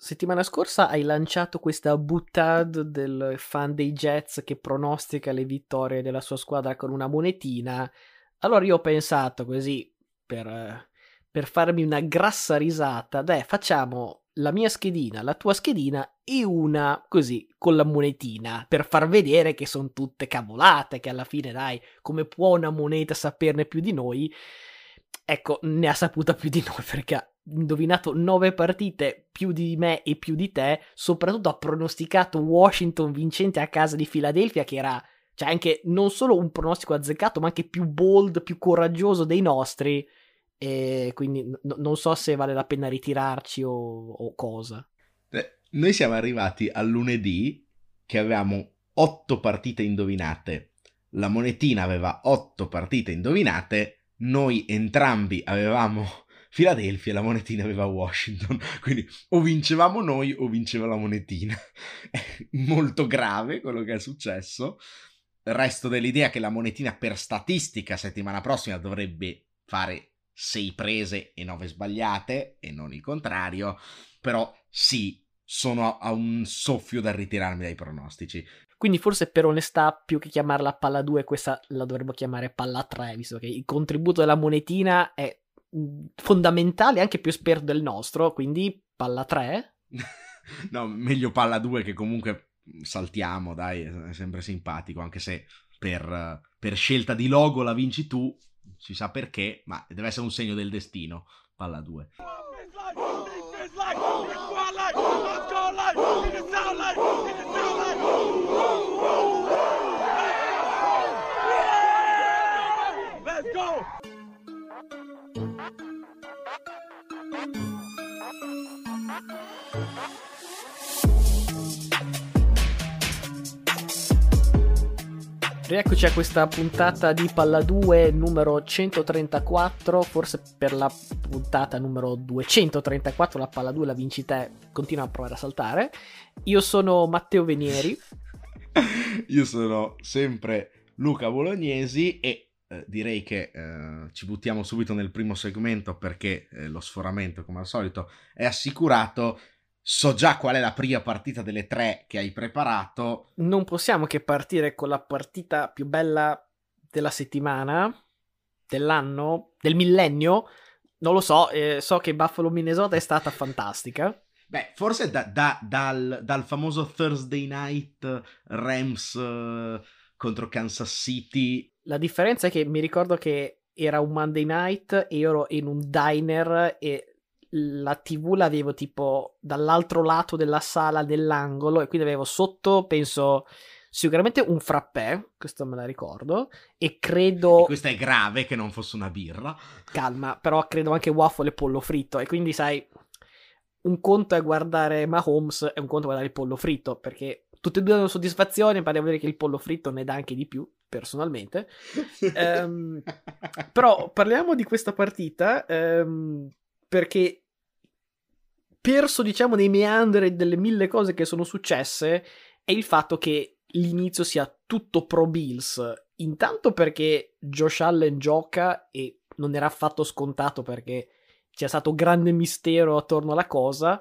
settimana scorsa hai lanciato questa buttad del fan dei Jets che pronostica le vittorie della sua squadra con una monetina. Allora io ho pensato così per, per farmi una grassa risata, dai, facciamo la mia schedina, la tua schedina e una così con la monetina per far vedere che sono tutte cavolate, che alla fine dai, come può una moneta saperne più di noi? Ecco, ne ha saputa più di noi perché indovinato nove partite più di me e più di te, soprattutto ha pronosticato Washington vincente a casa di Philadelphia che era cioè anche non solo un pronostico azzeccato, ma anche più bold, più coraggioso dei nostri. E quindi n- non so se vale la pena ritirarci o, o cosa. Beh, noi siamo arrivati al lunedì che avevamo otto partite indovinate. La monetina aveva otto partite indovinate. Noi entrambi avevamo Philadelphia e la monetina aveva Washington. Quindi o vincevamo noi o vinceva la monetina. È molto grave quello che è successo. Resto dell'idea che la monetina per statistica settimana prossima dovrebbe fare 6 prese e 9 sbagliate e non il contrario, però sì, sono a un soffio dal ritirarmi dai pronostici. Quindi forse per onestà, più che chiamarla palla 2, questa la dovremmo chiamare palla 3, visto che il contributo della monetina è fondamentale, anche più esperto del nostro, quindi palla 3. no, meglio palla 2 che comunque saltiamo, dai, è sempre simpatico, anche se per, per scelta di logo la vinci tu, si sa perché, ma deve essere un segno del destino. Palla 2. Let's go! Rieccoci a questa puntata di Palla 2 numero 134, forse per la puntata numero 234 la Palla 2 la vinci te, continua a provare a saltare. Io sono Matteo Venieri. Io sono sempre Luca Bolognesi e eh, direi che eh, ci buttiamo subito nel primo segmento perché eh, lo sforamento come al solito è assicurato so già qual è la prima partita delle tre che hai preparato. Non possiamo che partire con la partita più bella della settimana, dell'anno, del millennio. Non lo so, eh, so che Buffalo Minnesota è stata fantastica. Beh, forse da, da, dal, dal, famoso Thursday night Rams uh, contro Kansas City. La differenza è che mi ricordo che era un Monday night e io ero in un diner e la TV l'avevo tipo dall'altro lato della sala dell'angolo e quindi avevo sotto, penso, sicuramente un frappè, questo me la ricordo, e credo... E questa è grave che non fosse una birra. Calma, però credo anche waffle e pollo fritto e quindi sai, un conto è guardare Mahomes e un conto è guardare il pollo fritto, perché tutte e due hanno soddisfazione, pare vedere che il pollo fritto ne dà anche di più, personalmente. um, però parliamo di questa partita. Um, perché perso, diciamo, nei meandri delle mille cose che sono successe è il fatto che l'inizio sia tutto pro Bills. Intanto perché Josh Allen gioca e non era affatto scontato perché c'è stato grande mistero attorno alla cosa.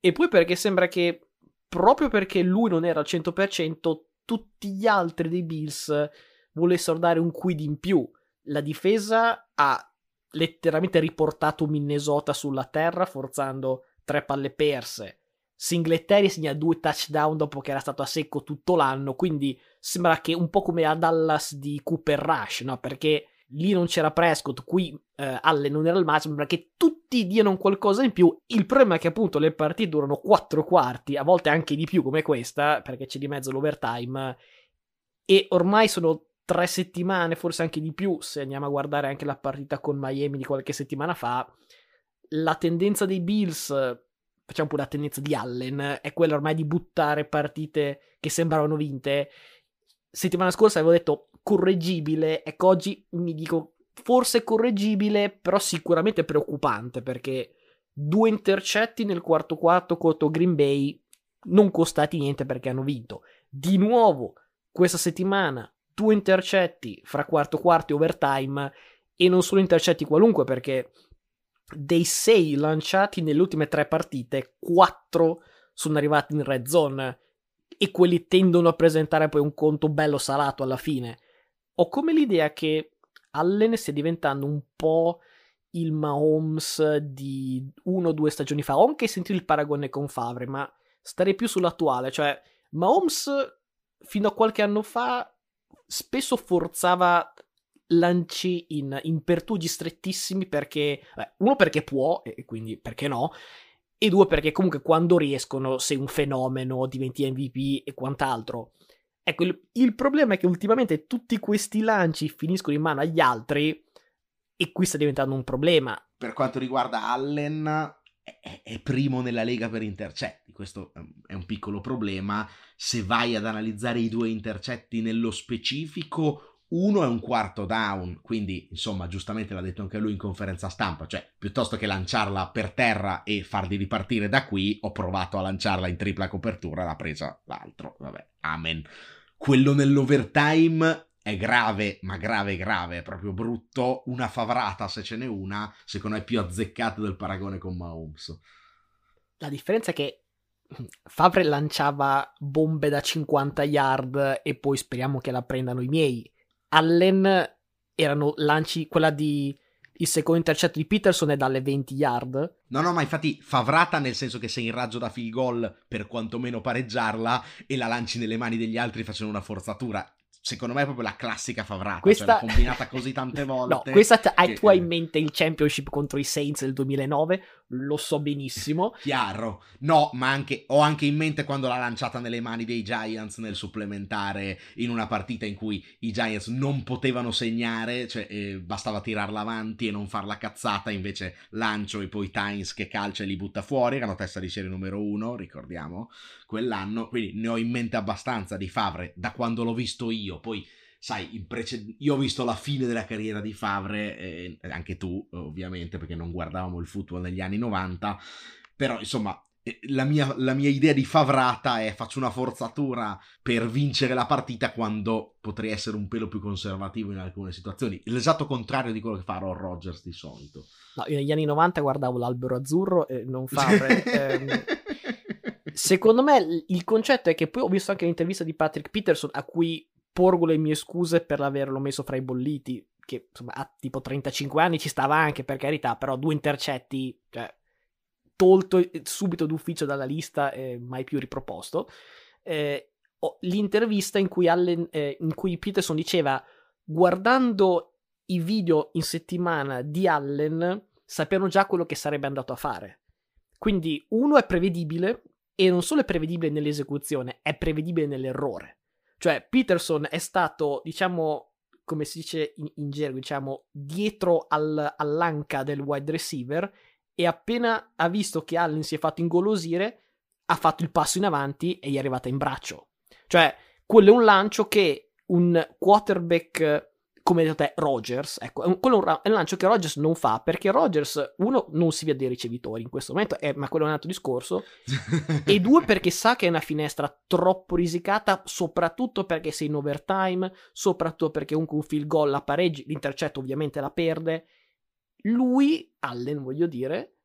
E poi perché sembra che proprio perché lui non era al 100%, tutti gli altri dei Bills volessero dare un quid in più. La difesa ha letteralmente riportato Minnesota sulla terra, forzando tre palle perse. Singletary segna due touchdown dopo che era stato a secco tutto l'anno, quindi sembra che un po' come a Dallas di Cooper Rush, no? Perché lì non c'era Prescott, qui eh, Allen non era il massimo, sembra che tutti diano qualcosa in più. Il problema è che appunto le partite durano quattro quarti, a volte anche di più come questa, perché c'è di mezzo l'overtime, e ormai sono tre settimane, forse anche di più, se andiamo a guardare anche la partita con Miami di qualche settimana fa, la tendenza dei Bills, facciamo pure la tendenza di Allen, è quella ormai di buttare partite che sembravano vinte. Settimana scorsa avevo detto correggibile, ecco oggi mi dico forse correggibile, però sicuramente preoccupante perché due intercetti nel quarto quarto contro Green Bay non costati niente perché hanno vinto. Di nuovo, questa settimana due intercetti fra quarto quarto e overtime e non solo intercetti qualunque perché dei sei lanciati nelle ultime tre partite, quattro sono arrivati in red zone e quelli tendono a presentare poi un conto bello salato alla fine. Ho come l'idea che Allen stia diventando un po' il Mahomes di uno o due stagioni fa. Ho anche sentito il paragone con Favre, ma starei più sull'attuale. Cioè, Mahomes fino a qualche anno fa spesso forzava lanci in, in pertugi strettissimi perché, beh, uno perché può, e quindi perché no, e due perché comunque quando riescono sei un fenomeno, diventi MVP e quant'altro. Ecco, il, il, problema è che ultimamente tutti questi lanci finiscono in mano agli altri e qui sta diventando un problema. Per quanto riguarda Allen, è, è primo nella lega per intercetti, questo è un piccolo problema. Se vai ad analizzare i due intercetti nello specifico, uno è un quarto down, quindi insomma giustamente l'ha detto anche lui in conferenza stampa, cioè piuttosto che lanciarla per terra e farli ripartire da qui, ho provato a lanciarla in tripla copertura, l'ha presa l'altro, vabbè, amen. Quello nell'overtime è grave, ma grave grave, è proprio brutto, una favrata se ce n'è una, secondo me è più azzeccata del paragone con Mahomes. La differenza è che Favre lanciava bombe da 50 yard e poi speriamo che la prendano i miei Allen erano lanci, quella di il secondo intercetto di Peterson è dalle 20 yard. No, no, ma infatti favrata nel senso che sei in raggio da field goal per quantomeno pareggiarla e la lanci nelle mani degli altri facendo una forzatura secondo me è proprio la classica favrata, cioè questa... cioè combinata così tante volte. No, questa t- hai tu hai in mente il championship contro i Saints del 2009, lo so benissimo. Chiaro. No, ma anche, ho anche in mente quando l'ha lanciata nelle mani dei Giants nel supplementare in una partita in cui i Giants non potevano segnare, cioè eh, bastava tirarla avanti e non farla cazzata, invece lancio e poi Tynes che calcia e li butta fuori, erano testa di serie numero uno, ricordiamo quell'anno, quindi ne ho in mente abbastanza di Favre da quando l'ho visto io, poi sai, preced- io ho visto la fine della carriera di Favre, eh, anche tu ovviamente perché non guardavamo il football negli anni 90, però insomma eh, la mia, la mia, idea di favrata è faccio una forzatura per vincere la partita quando potrei essere un pelo più conservativo in alcune situazioni. L'esatto contrario di quello che fa Ron Rogers di solito. No, io negli anni 90 guardavo l'albero azzurro e non Favre. ehm, Secondo me il concetto è che poi ho visto anche l'intervista di Patrick Peterson a cui porgo le mie scuse per averlo messo fra i bolliti, che insomma ha tipo 35 anni, ci stava anche per carità, però due intercetti, cioè, tolto subito d'ufficio dalla lista e mai più riproposto. Eh, l'intervista in cui, Allen, eh, in cui Peterson diceva guardando i video in settimana di Allen sapevano già quello che sarebbe andato a fare. Quindi uno è prevedibile e non solo è prevedibile nell'esecuzione, è prevedibile nell'errore. Cioè, Peterson è stato, diciamo, come si dice in, in gergo, diciamo, dietro al, all'anca del wide receiver e appena ha visto che Allen si è fatto ingolosire, ha fatto il passo in avanti e gli è arrivata in braccio. Cioè, quello è un lancio che un quarterback come detto te, Rogers, ecco, quello è un lancio che Rogers non fa perché Rogers, uno, non si vede dei ricevitori in questo momento, eh, ma quello è un altro discorso, e due, perché sa che è una finestra troppo risicata, soprattutto perché sei in overtime, soprattutto perché comunque un field goal la pareggi, l'intercetto ovviamente la perde. Lui, Allen, voglio dire,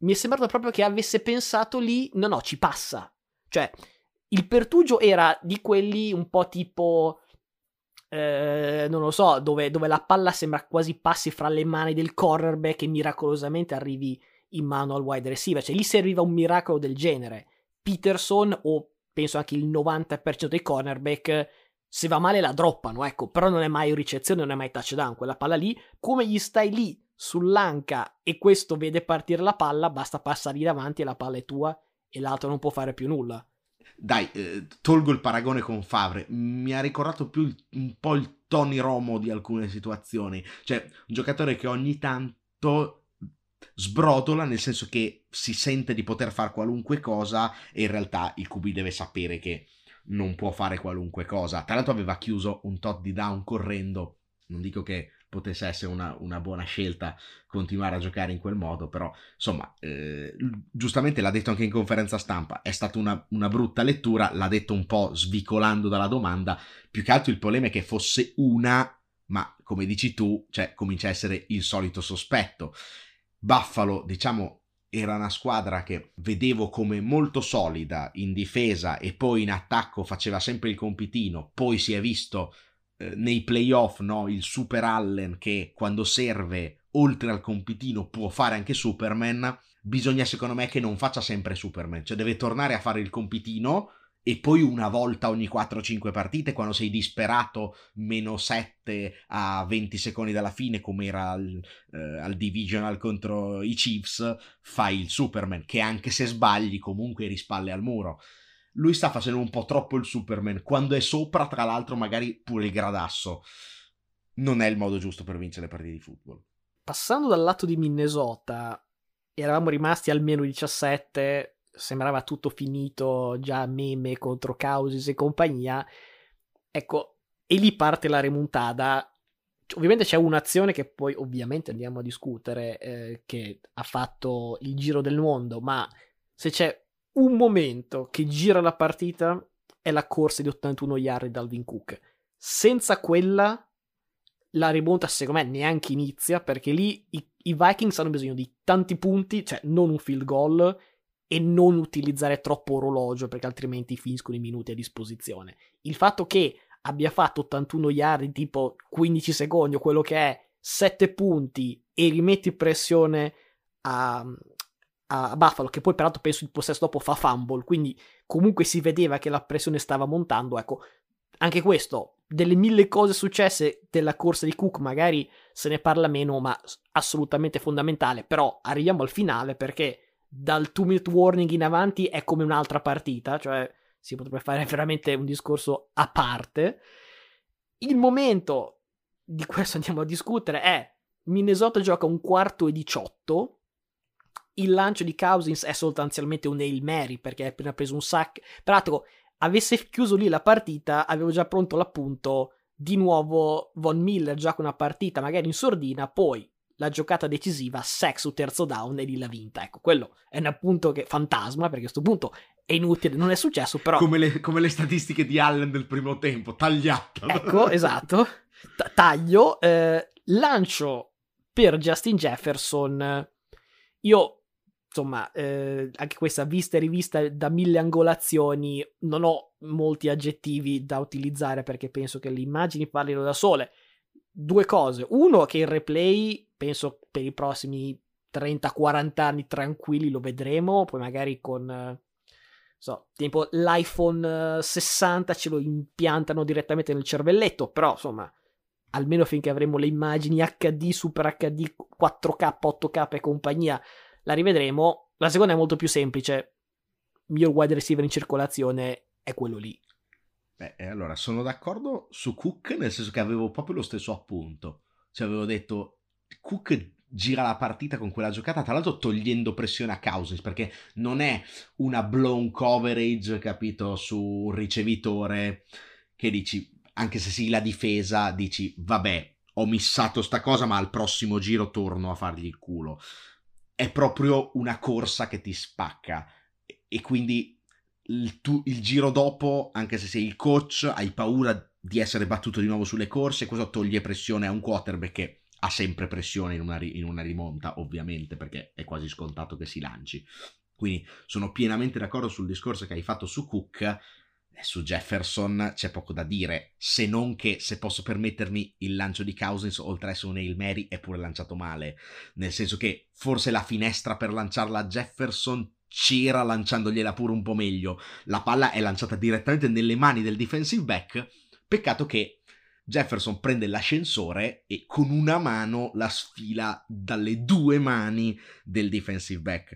mi è sembrato proprio che avesse pensato lì, no, no, ci passa. Cioè, il pertugio era di quelli un po' tipo eh, non lo so, dove, dove, la palla sembra quasi passi fra le mani del cornerback e miracolosamente arrivi in mano al wide receiver. Cioè, lì serviva un miracolo del genere. Peterson, o penso anche il 90% dei cornerback, se va male la droppano, ecco, però non è mai ricezione, non è mai touchdown. Quella palla lì, come gli stai lì sull'anca e questo vede partire la palla, basta passargli davanti e la palla è tua e l'altro non può fare più nulla dai, eh, tolgo il paragone con Favre, mi ha ricordato più il, un po' il Tony Romo di alcune situazioni, cioè un giocatore che ogni tanto sbrotola nel senso che si sente di poter fare qualunque cosa e in realtà il QB deve sapere che non può fare qualunque cosa. Tra l'altro aveva chiuso un tot di down correndo, non dico che potesse essere una, una, buona scelta continuare a giocare in quel modo, però insomma, eh, giustamente l'ha detto anche in conferenza stampa, è stata una, una, brutta lettura, l'ha detto un po' svicolando dalla domanda, più che altro il problema è che fosse una, ma come dici tu, cioè comincia a essere il solito sospetto. Buffalo, diciamo, era una squadra che vedevo come molto solida in difesa e poi in attacco faceva sempre il compitino, poi si è visto eh, nei playoff no, il Super Allen che quando serve oltre al compitino può fare anche Superman, bisogna secondo me che non faccia sempre Superman, cioè deve tornare a fare il compitino e poi una volta ogni 4-5 partite, quando sei disperato, meno 7 a 20 secondi dalla fine, come era al, eh, al Divisional contro i Chiefs, fai il Superman, che anche se sbagli comunque rispalle al muro. Lui sta facendo un po' troppo il Superman, quando è sopra, tra l'altro, magari pure il gradasso. Non è il modo giusto per vincere le partite di football. Passando dal lato di Minnesota, eravamo rimasti almeno 17 sembrava tutto finito, già meme contro Causis e compagnia. Ecco, e lì parte la remontada. Ovviamente c'è un'azione che poi ovviamente andiamo a discutere, eh, che ha fatto il giro del mondo, ma se c'è un momento che gira la partita è la corsa di 81 yard da Alvin Cook. Senza quella la rimonta secondo me neanche inizia perché lì i, i Vikings hanno bisogno di tanti punti, cioè non un field goal e non utilizzare troppo orologio perché altrimenti finiscono i minuti a disposizione. Il fatto che abbia fatto 81 yard tipo 15 secondi o quello che è 7 punti e rimetti pressione a, a Buffalo che poi peraltro penso il possesso dopo fa fumble quindi comunque si vedeva che la pressione stava montando ecco anche questo delle mille cose successe della corsa di Cook magari se ne parla meno ma assolutamente fondamentale però arriviamo al finale perché dal 2 minute warning in avanti è come un'altra partita, cioè si potrebbe fare veramente un discorso a parte. Il momento di questo andiamo a discutere è Minnesota gioca un quarto e 18. Il lancio di Cousins è sostanzialmente un Hail Mary perché ha appena preso un sack. Peraltro, avesse chiuso lì la partita, avevo già pronto l'appunto. Di nuovo Von Miller gioca una partita magari in sordina, poi la giocata decisiva, sex su terzo down e lì l'ha vinta. Ecco, quello è un appunto che fantasma, perché a questo punto è inutile, non è successo, però... Come le, come le statistiche di Allen del primo tempo, tagliato. Ecco, esatto. T- taglio, eh, lancio per Justin Jefferson. Io, insomma, eh, anche questa vista e rivista da mille angolazioni, non ho molti aggettivi da utilizzare perché penso che le immagini parlino da sole due cose. Uno, che il replay, penso per i prossimi 30-40 anni tranquilli lo vedremo, poi magari con... So, tipo l'iPhone 60 ce lo impiantano direttamente nel cervelletto, però insomma, almeno finché avremo le immagini HD, Super HD, 4K, 8K e compagnia, la rivedremo. La seconda è molto più semplice. Miglior wide receiver in circolazione è quello lì. Beh, allora sono d'accordo su Cook, nel senso che avevo proprio lo stesso appunto. Cioè, avevo detto Cook gira la partita con quella giocata, tra l'altro togliendo pressione a Cousins, perché non è una blown coverage, capito, su un ricevitore che dici, anche se sì la difesa, dici, vabbè, ho missato sta cosa, ma al prossimo giro torno a fargli il culo. È proprio una corsa che ti spacca. E quindi il, tu, il giro dopo, anche se sei il coach, hai paura di essere battuto di nuovo sulle corse, questo toglie pressione a un quarterback che ha sempre pressione in una, in una rimonta, ovviamente, perché è quasi scontato che si lanci. Quindi sono pienamente d'accordo sul discorso che hai fatto su Cook. Su Jefferson c'è poco da dire, se non che se posso permettermi il lancio di Cousins, oltre a essere un Hail Mary, è pure lanciato male. Nel senso che forse la finestra per lanciarla a Jefferson c'era lanciandogliela pure un po' meglio. La palla è lanciata direttamente nelle mani del defensive back. Peccato che Jefferson prende l'ascensore e con una mano la sfila dalle due mani del defensive back.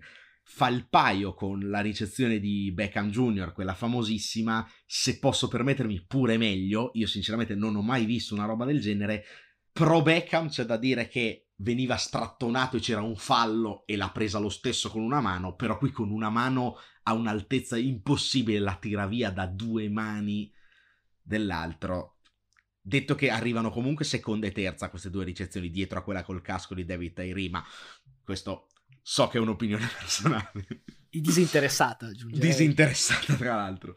Fa il paio con la ricezione di Beckham Jr., quella famosissima. Se posso permettermi, pure meglio. Io, sinceramente, non ho mai visto una roba del genere. Pro Beckham c'è da dire che veniva strattonato e c'era un fallo e l'ha presa lo stesso con una mano, però qui con una mano a un'altezza impossibile la tira via da due mani dell'altro. Detto che arrivano comunque seconda e terza queste due ricezioni dietro a quella col casco di David Tyree, ma questo so che è un'opinione personale. Disinteressata, aggiungerei. Disinteressata, tra l'altro.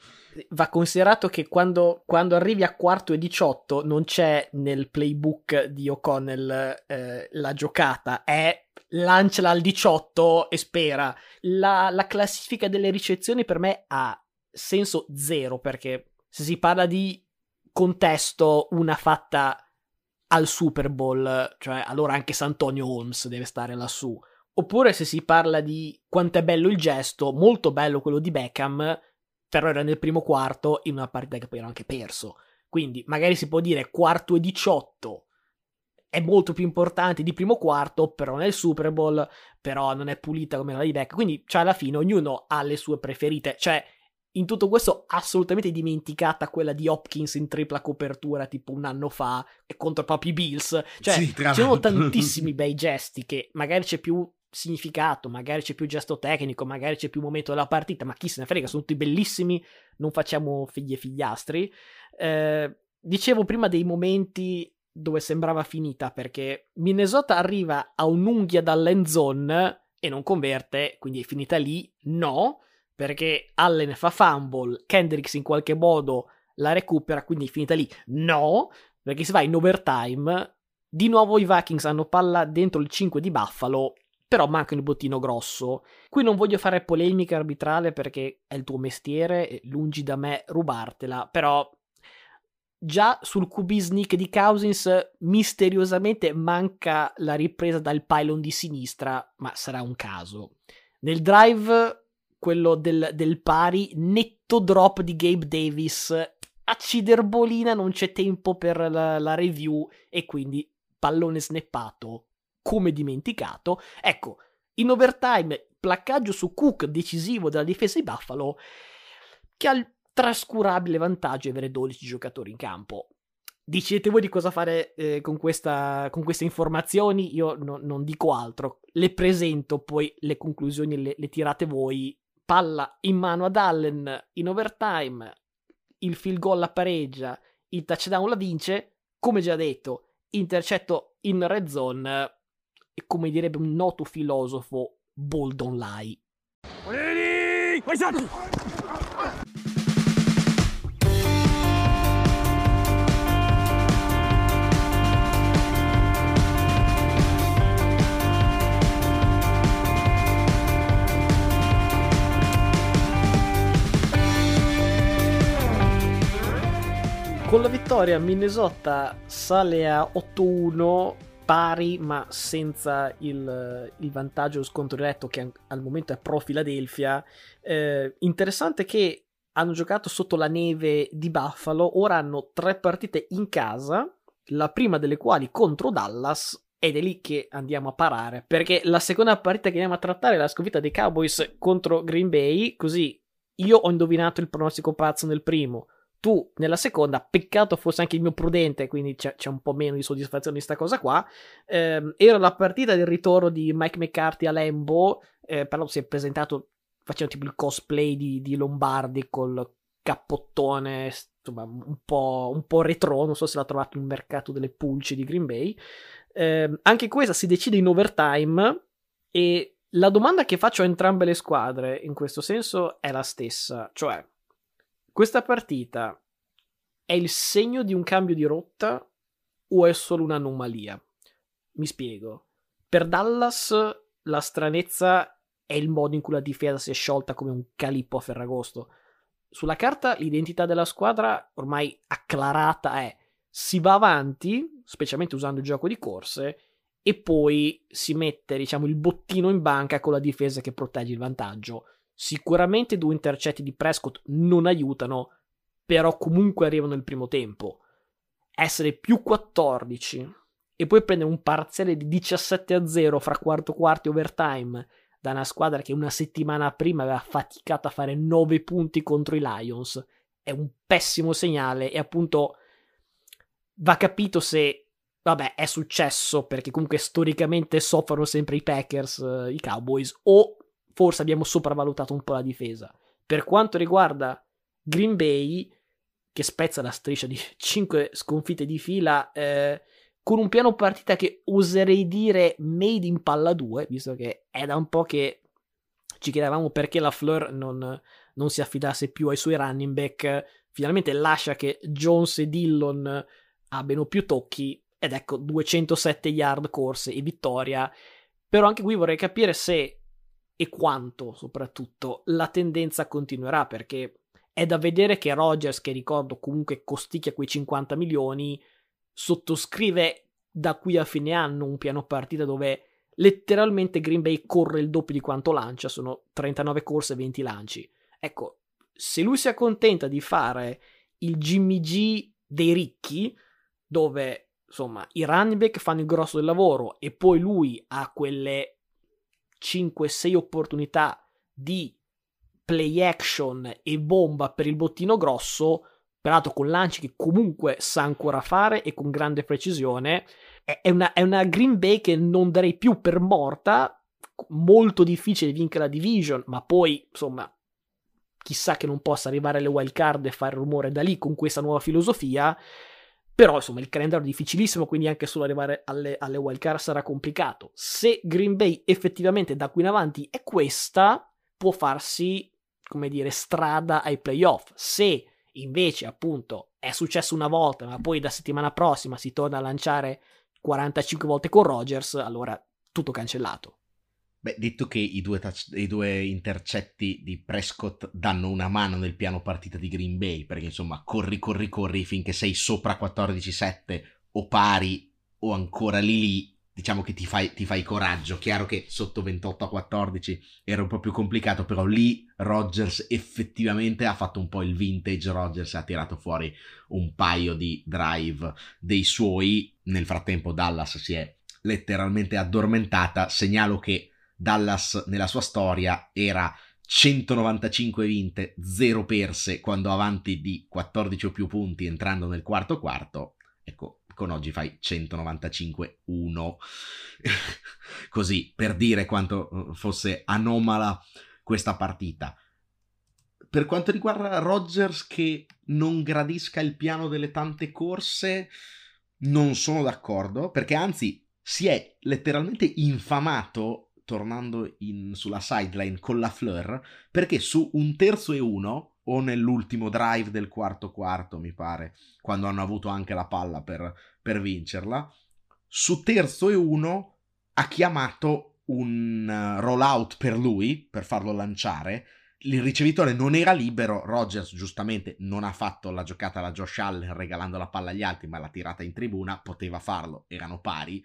Va considerato che quando, quando, arrivi a quarto e 18 non c'è nel playbook di O'Connell eh, la giocata, è lanciala al 18 e spera. La, la classifica delle ricezioni per me ha senso zero perché se si parla di contesto, una fatta al Super Bowl, cioè allora anche Santonio Holmes deve stare lassù. Oppure se si parla di quanto è bello il gesto, molto bello quello di Beckham, però era nel primo quarto in una partita che poi era anche perso. Quindi magari si può dire quarto e 18 è molto più importante di primo quarto, però nel Super Bowl, però non è pulita come la di Beckham. Quindi, cioè, alla fine ognuno ha le sue preferite. Cioè, in tutto questo assolutamente dimenticata quella di Hopkins in tripla copertura tipo un anno fa e contro proprio i Bills. Cioè, sì, ci sono tantissimi bei gesti che magari c'è più significato, magari c'è più gesto tecnico, magari c'è più momento della partita, ma chi se ne frega, sono tutti bellissimi, non facciamo figli e figliastri. Eh, dicevo prima dei momenti dove sembrava finita perché Minnesota arriva a un'unghia dall'end zone e non converte, quindi è finita lì? No, perché Allen fa fumble, Kendricks in qualche modo la recupera, quindi è finita lì? No, perché si va in overtime. Di nuovo i Vikings hanno palla dentro il 5 di Buffalo, però manca il bottino grosso. Qui non voglio fare polemica arbitrale perché è il tuo mestiere, lungi da me rubartela, però già sul QB sneak di Cousins misteriosamente manca la ripresa dal pylon di sinistra, ma sarà un caso. Nel drive, quello del, del pari, netto drop di Gabe Davis, acciderbolina, non c'è tempo per la, la review e quindi pallone snappato, come dimenticato. Ecco, in overtime, placcaggio su Cook decisivo della difesa di Buffalo, che al trascurabile vantaggio avere 12 giocatori in campo. Dicete voi di cosa fare eh, con, questa, con, queste informazioni, io no, non dico altro, le presento, poi le conclusioni le, le tirate voi. Palla in mano ad Allen in overtime, il field goal la pareggia, il touchdown la vince, come già detto, intercetto in red zone e come direbbe un noto filosofo, bold on lie. Con la vittoria Minnesota sale a 8-1 pari ma senza il, il vantaggio scontro diretto che al momento è pro Philadelphia. Eh, interessante che hanno giocato sotto la neve di Buffalo, ora hanno tre partite in casa, la prima delle quali contro Dallas ed è lì che andiamo a parare, perché la seconda partita che andiamo a trattare è la sconfitta dei Cowboys contro Green Bay, così io ho indovinato il pronostico pazzo nel primo, tu nella seconda, peccato fosse anche il mio prudente, quindi c'è, c'è un po' meno di soddisfazione di questa cosa qua. Eh, era la partita del ritorno di Mike McCarthy a Lembo, eh, però si è presentato facendo tipo il cosplay di, di Lombardi col cappottone, insomma, un po', un po' retro, non so se l'ha trovato nel mercato delle pulci di Green Bay. Eh, anche questa si decide in overtime e la domanda che faccio a entrambe le squadre in questo senso è la stessa, cioè questa partita è il segno di un cambio di rotta o è solo un'anomalia? Mi spiego. Per Dallas la stranezza è il modo in cui la difesa si è sciolta come un calippo a Ferragosto. Sulla carta l'identità della squadra ormai acclarata è si va avanti, specialmente usando il gioco di corse, e poi si mette, diciamo, il bottino in banca con la difesa che protegge il vantaggio. Sicuramente due intercetti di Prescott non aiutano, però comunque arrivano nel primo tempo. Essere più 14 e poi prendere un parziale di 17 a 0 fra quarto quarto e overtime da una squadra che una settimana prima aveva faticato a fare 9 punti contro i Lions è un pessimo segnale e appunto va capito se vabbè è successo perché comunque storicamente soffrono sempre i Packers, i Cowboys o forse abbiamo sopravvalutato un po' la difesa. Per quanto riguarda Green Bay, che spezza la striscia di 5 sconfitte di fila, eh, con un piano partita che oserei dire made in palla 2, visto che è da un po' che ci chiedevamo perché la Fleur non, non si affidasse più ai suoi running back, finalmente lascia che Jones e Dillon abbiano più tocchi ed ecco 207 yard corse e vittoria Però anche qui vorrei capire se e quanto soprattutto la tendenza continuerà perché è da vedere che Rogers, che ricordo comunque costicchia quei 50 milioni, sottoscrive da qui a fine anno un piano partita dove letteralmente Green Bay corre il doppio di quanto lancia, sono 39 corse e 20 lanci. Ecco, se lui si accontenta di fare il Jimmy G dei ricchi, dove insomma i running back fanno il grosso del lavoro e poi lui ha quelle 5-6 opportunità di play action e bomba per il bottino grosso, peraltro con lanci che comunque sa ancora fare e con grande precisione. È una, è una Green Bay che non darei più per morta, molto difficile vincere la division, ma poi insomma chissà che non possa arrivare alle wild card e fare rumore da lì con questa nuova filosofia. Però insomma il calendario è difficilissimo, quindi anche solo arrivare alle, alle wild card sarà complicato. Se Green Bay effettivamente da qui in avanti è questa, può farsi, come dire, strada ai playoff. Se invece appunto è successo una volta, ma poi da settimana prossima si torna a lanciare 45 volte con Rogers, allora tutto cancellato. Beh, detto che i due, touch, i due, intercetti di Prescott danno una mano nel piano partita di Green Bay, perché insomma corri, corri, corri finché sei sopra 14-7 o pari o ancora lì lì, diciamo che ti fai, ti fai coraggio. Chiaro che sotto 28-14 era un po' più complicato, però lì Rodgers effettivamente ha fatto un po' il vintage Rodgers ha tirato fuori un paio di drive dei suoi. Nel frattempo Dallas si è letteralmente addormentata. Segnalo che Dallas nella sua storia era 195 vinte, 0 perse quando avanti di 14 o più punti entrando nel quarto quarto. Ecco, con oggi fai 195-1. Così, per dire quanto eh, fosse anomala questa partita. Per quanto riguarda Rodgers che non gradisca il piano delle tante corse, non sono d'accordo, perché anzi si è letteralmente infamato tornando in, sulla sideline con la Fleur, perché su un terzo e uno, o nell'ultimo drive del quarto quarto, mi pare, quando hanno avuto anche la palla per, per vincerla, su terzo e uno ha chiamato un uh, rollout per lui, per farlo lanciare, il ricevitore non era libero, Rogers giustamente non ha fatto la giocata alla Josh Allen regalando la palla agli altri, ma l'ha tirata in tribuna, poteva farlo, erano pari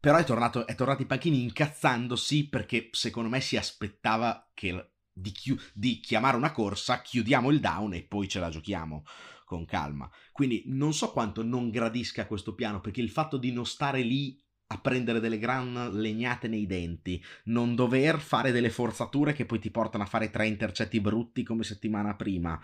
però è tornato, è tornato in panchini incazzandosi perché secondo me si aspettava che, di, chi- di chiamare una corsa, chiudiamo il down e poi ce la giochiamo con calma. Quindi non so quanto non gradisca questo piano perché il fatto di non stare lì a prendere delle gran legnate nei denti, non dover fare delle forzature che poi ti portano a fare tre intercetti brutti come settimana prima.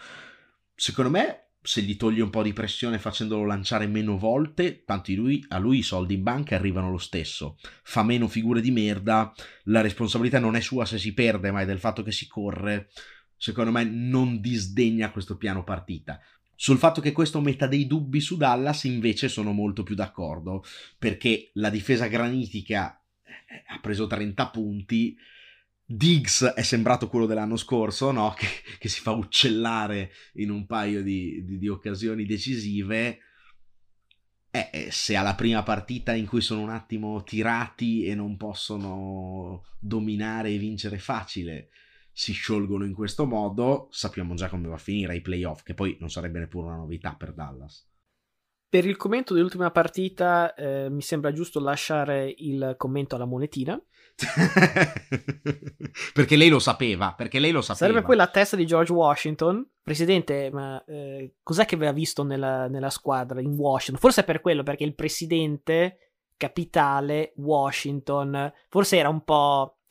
Secondo me se gli togli un po' di pressione facendolo lanciare meno volte, tanto lui, a lui i soldi in banca arrivano lo stesso. Fa meno figure di merda, la responsabilità non è sua se si perde, ma è del fatto che si corre. Secondo me non disdegna questo piano partita. Sul fatto che questo metta dei dubbi su Dallas invece sono molto più d'accordo, perché la difesa granitica eh, ha preso 30 punti, Diggs è sembrato quello dell'anno scorso, no? che, che, si fa uccellare in un paio di, di, di occasioni decisive. Eh, se alla prima partita in cui sono un attimo tirati e non possono dominare e vincere facile, si sciolgono in questo modo, sappiamo già come va a finire ai playoff, che poi non sarebbe neppure una novità per Dallas. Per il commento dell'ultima partita eh, mi sembra giusto lasciare il commento alla monetina perché lei lo sapeva, perché lei lo sapeva. Sarebbe poi la testa di George Washington. Presidente, ma eh, cos'è che aveva visto nella, nella, squadra in Washington? Forse è per quello, perché il presidente capitale Washington forse era un po'...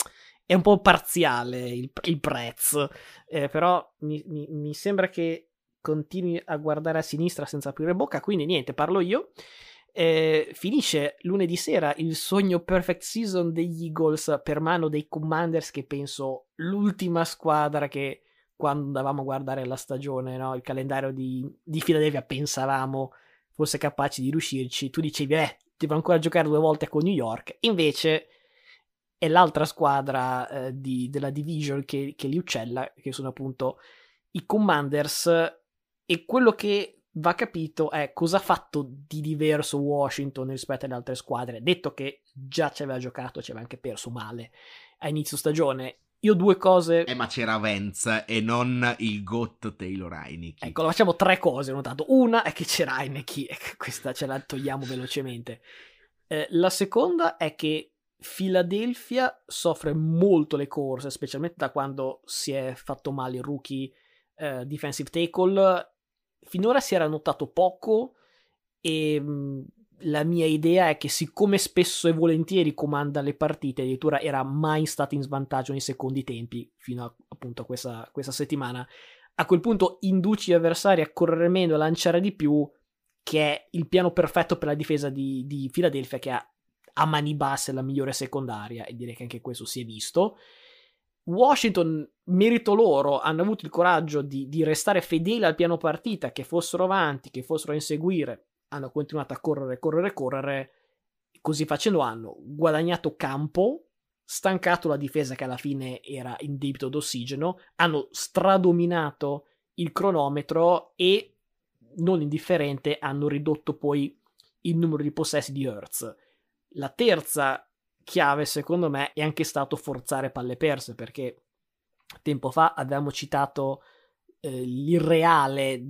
È un po' parziale il, il prezzo, eh, però mi, mi, mi sembra che continui a guardare a sinistra senza aprire bocca, quindi niente, parlo io. Eh, finisce lunedì sera il sogno perfect season degli Eagles per mano dei Commanders che penso l'ultima squadra che quando andavamo a guardare la stagione, no, il calendario di, di Philadelphia pensavamo fosse capace di riuscirci. Tu dicevi, eh, devo ancora giocare due volte con New York. Invece è l'altra squadra eh, di, della division che, che li uccella, che sono appunto i Commanders. E quello che va capito è cosa ha fatto di diverso Washington rispetto alle altre squadre. Detto che già ci aveva giocato, ci aveva anche perso male a inizio stagione. Io due cose. Eh, ma c'era Vance e non il GOT Taylor Heineke. Ecco, facciamo tre cose. Ho notato. Una è che c'era Heineke, e questa ce la togliamo velocemente. Eh, la seconda è che Philadelphia soffre molto le corse, specialmente da quando si è fatto male il rookie eh, defensive tackle. Finora si era notato poco e mm, la mia idea è che siccome spesso e volentieri comanda le partite, addirittura era mai stato in svantaggio nei secondi tempi fino a, appunto a questa, questa settimana, a quel punto induci gli avversari a correre meno, a lanciare di più, che è il piano perfetto per la difesa di, di Philadelphia che ha a mani basse la migliore secondaria e direi che anche questo si è visto. Washington, merito loro, hanno avuto il coraggio di, di restare fedeli al piano partita, che fossero avanti, che fossero a inseguire, hanno continuato a correre, correre, correre, così facendo hanno guadagnato campo, stancato la difesa che alla fine era in debito d'ossigeno, hanno stradominato il cronometro e, non indifferente, hanno ridotto poi il numero di possessi di Hertz. La terza chiave, secondo me, è anche stato forzare palle perse, perché tempo fa avevamo citato eh, l'irreale,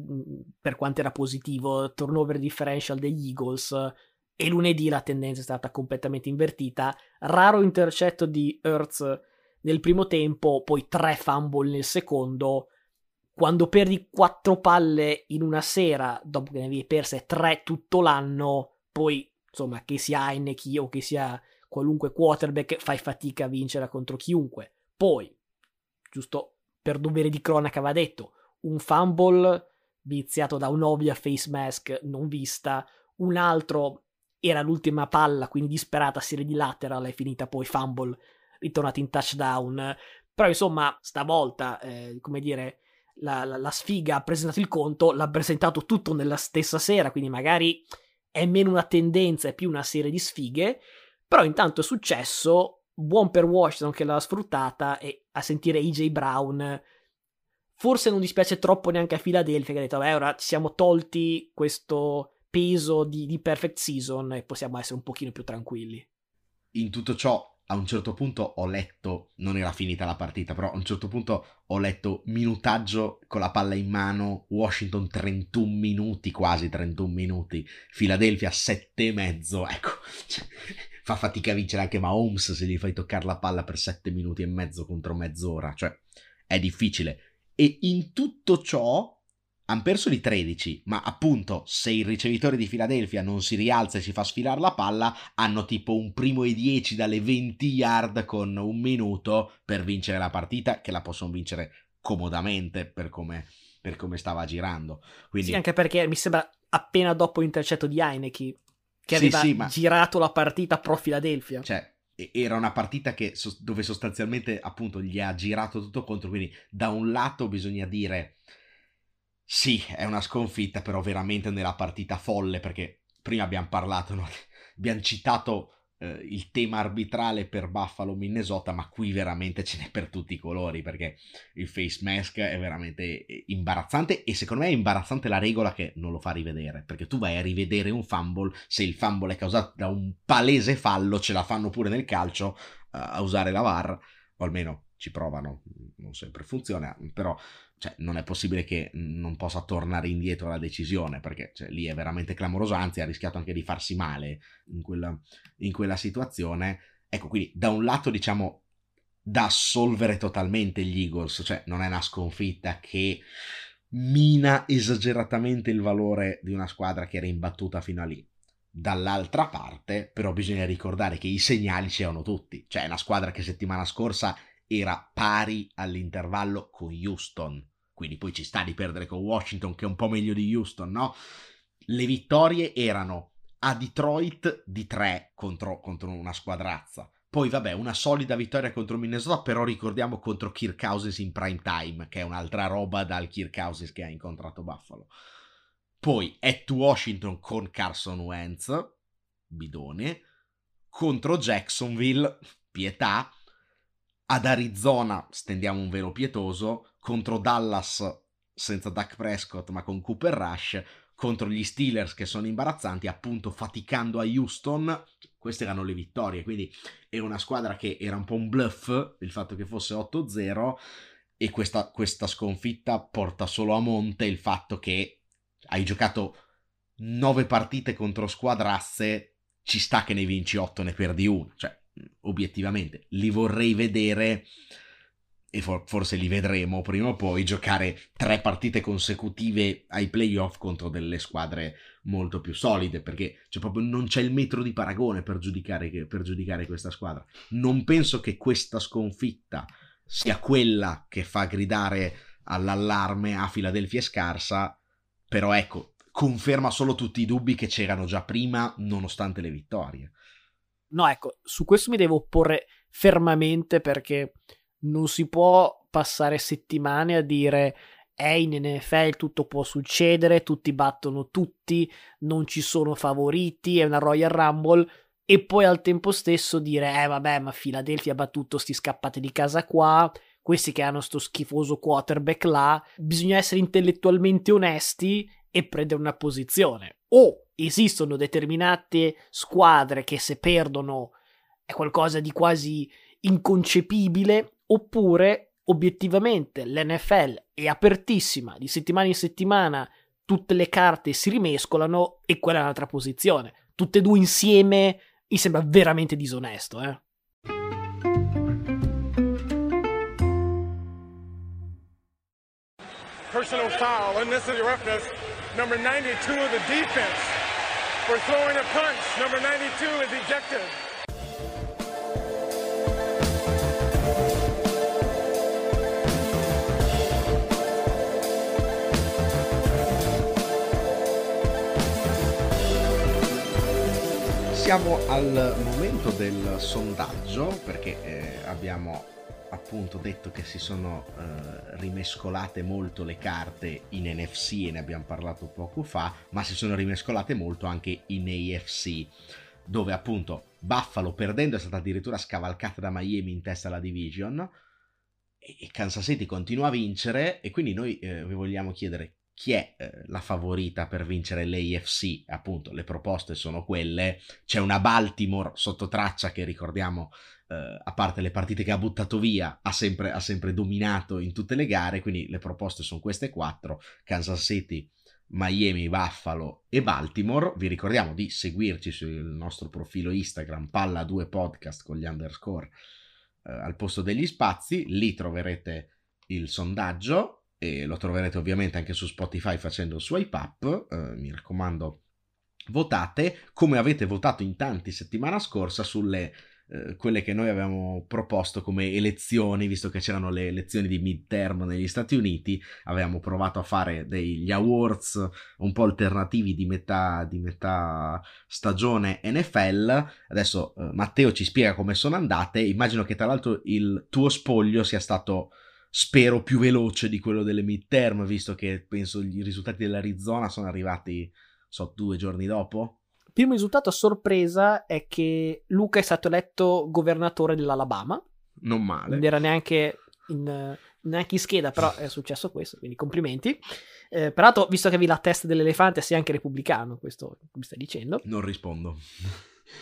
per quanto era positivo, turnover differential degli Eagles, e lunedì la tendenza è stata completamente invertita. Raro intercetto di Hertz nel primo tempo, poi tre fumble nel secondo. Quando perdi quattro palle in una sera, dopo che ne avevi perse tre tutto l'anno, poi insomma, che sia Heineke o che sia qualunque quarterback, fai fatica a vincere contro chiunque. Poi, giusto per dovere di cronaca va detto, un fumble viziato da un'ovvia face mask non vista, un altro era l'ultima palla, quindi disperata serie di lateral, è finita poi fumble, ritornata in touchdown. Però insomma, stavolta, eh, come dire, la, la, la, sfiga ha presentato il conto, l'ha presentato tutto nella stessa sera, quindi magari è meno una tendenza, è più una serie di sfighe, però intanto è successo, buon per Washington che l'ha sfruttata e a sentire AJ Brown forse non dispiace troppo neanche a Philadelphia che ha detto vabbè ora ci siamo tolti questo peso di, di perfect season e possiamo essere un pochino più tranquilli. In tutto ciò a un certo punto ho letto, non era finita la partita, però a un certo punto ho letto minutaggio con la palla in mano, Washington 31 minuti, quasi 31 minuti, Philadelphia 7 e mezzo, ecco, fa fatica a vincere anche Mahomes se gli fai toccare la palla per 7 minuti e mezzo contro mezz'ora, cioè è difficile. E in tutto ciò hanno perso di 13, ma appunto se il ricevitore di Filadelfia non si rialza e si fa sfilare la palla, hanno tipo un primo e 10 dalle 20 yard con un minuto per vincere la partita, che la possono vincere comodamente per come, per come stava girando. Quindi... Sì, anche perché mi sembra appena dopo l'intercetto di Heineke, che sì, aveva sì, ma... girato la partita pro Filadelfia. Cioè, era una partita che, dove sostanzialmente appunto gli ha girato tutto contro, quindi da un lato bisogna dire sì, è una sconfitta, però veramente nella partita folle, perché prima abbiamo parlato, no? abbiamo citato eh, il tema arbitrale per Buffalo Minnesota, ma qui veramente ce n'è per tutti i colori, perché il face mask è veramente eh, imbarazzante e secondo me è imbarazzante la regola che non lo fa rivedere, perché tu vai a rivedere un fumble, se il fumble è causato da un palese fallo, ce la fanno pure nel calcio uh, a usare la VAR, o almeno ci provano, non sempre funziona, però cioè, non è possibile che non possa tornare indietro la decisione, perché cioè, lì è veramente clamoroso, anzi ha rischiato anche di farsi male in quella, in quella situazione. Ecco, quindi da un lato diciamo da assolvere totalmente gli Eagles, cioè non è una sconfitta che mina esageratamente il valore di una squadra che era imbattuta fino a lì. Dall'altra parte, però, bisogna ricordare che i segnali c'erano tutti. Cioè, una squadra che settimana scorsa era pari all'intervallo con Houston quindi poi ci sta di perdere con Washington che è un po' meglio di Houston, no? Le vittorie erano a Detroit di 3 contro, contro una squadrazza. Poi vabbè, una solida vittoria contro Minnesota, però ricordiamo contro Kirk Cousins in prime time, che è un'altra roba dal Kirk Cousins che ha incontrato Buffalo. Poi at Washington con Carson Wentz, bidone, contro Jacksonville, pietà, ad Arizona stendiamo un velo pietoso, contro Dallas senza Dak Prescott ma con Cooper Rush, contro gli Steelers che sono imbarazzanti, appunto faticando a Houston. Queste erano le vittorie, quindi era una squadra che era un po' un bluff il fatto che fosse 8-0 e questa, questa sconfitta porta solo a monte il fatto che hai giocato 9 partite contro squadrasse, ci sta che ne vinci 8 ne perdi una, cioè obiettivamente li vorrei vedere e for- forse li vedremo prima o poi giocare tre partite consecutive ai playoff contro delle squadre molto più solide perché cioè, proprio non c'è il metro di paragone per giudicare, per giudicare questa squadra. Non penso che questa sconfitta sia quella che fa gridare all'allarme a Filadelfia scarsa, però ecco, conferma solo tutti i dubbi che c'erano già prima nonostante le vittorie. No, ecco, su questo mi devo opporre fermamente perché non si può passare settimane a dire è in NFL tutto può succedere, tutti battono tutti, non ci sono favoriti, è una Royal Rumble e poi al tempo stesso dire eh vabbè ma Philadelphia ha battuto sti scappati di casa qua, questi che hanno sto schifoso quarterback là, bisogna essere intellettualmente onesti e prendere una posizione. O esistono determinate squadre che se perdono è qualcosa di quasi inconcepibile oppure obiettivamente l'NFL è apertissima, di settimana in settimana tutte le carte si rimescolano e quella è un'altra posizione. Tutte e due insieme mi sembra veramente disonesto, eh. Personal foul, unnecessary roughness, number 92 of the defense for throwing a punch. Number 92 is ejected. Siamo al momento del sondaggio perché eh, abbiamo appunto detto che si sono eh, rimescolate molto le carte in NFC e ne abbiamo parlato poco fa, ma si sono rimescolate molto anche in AFC, dove appunto Buffalo perdendo è stata addirittura scavalcata da Miami in testa alla division e Kansas City continua a vincere e quindi noi eh, vi vogliamo chiedere chi è eh, la favorita per vincere l'AFC? Appunto, le proposte sono quelle. C'è una Baltimore sotto traccia che ricordiamo, eh, a parte le partite che ha buttato via, ha sempre, ha sempre, dominato in tutte le gare. Quindi le proposte sono queste quattro: Kansas City, Miami, Buffalo e Baltimore. Vi ricordiamo di seguirci sul nostro profilo Instagram, Palla2 Podcast con gli underscore eh, al posto degli spazi. Lì troverete il sondaggio e lo troverete ovviamente anche su Spotify facendo swipe up, eh, mi raccomando votate come avete votato in tanti settimana scorsa sulle eh, quelle che noi avevamo proposto come elezioni, visto che c'erano le elezioni di midterm negli Stati Uniti, avevamo provato a fare degli awards un po' alternativi di metà, di metà stagione NFL. Adesso eh, Matteo ci spiega come sono andate. Immagino che tra l'altro il tuo spoglio sia stato spero più veloce di quello delle midterm, visto che penso i risultati dell'Arizona sono arrivati, so, due giorni dopo. Il primo risultato a sorpresa è che Luca è stato eletto governatore dell'Alabama. Non male. Non era neanche in, neanche in scheda, però è successo questo, quindi complimenti. Eh, peraltro, visto che avevi la testa dell'elefante, sei anche repubblicano, questo mi stai dicendo. Non rispondo.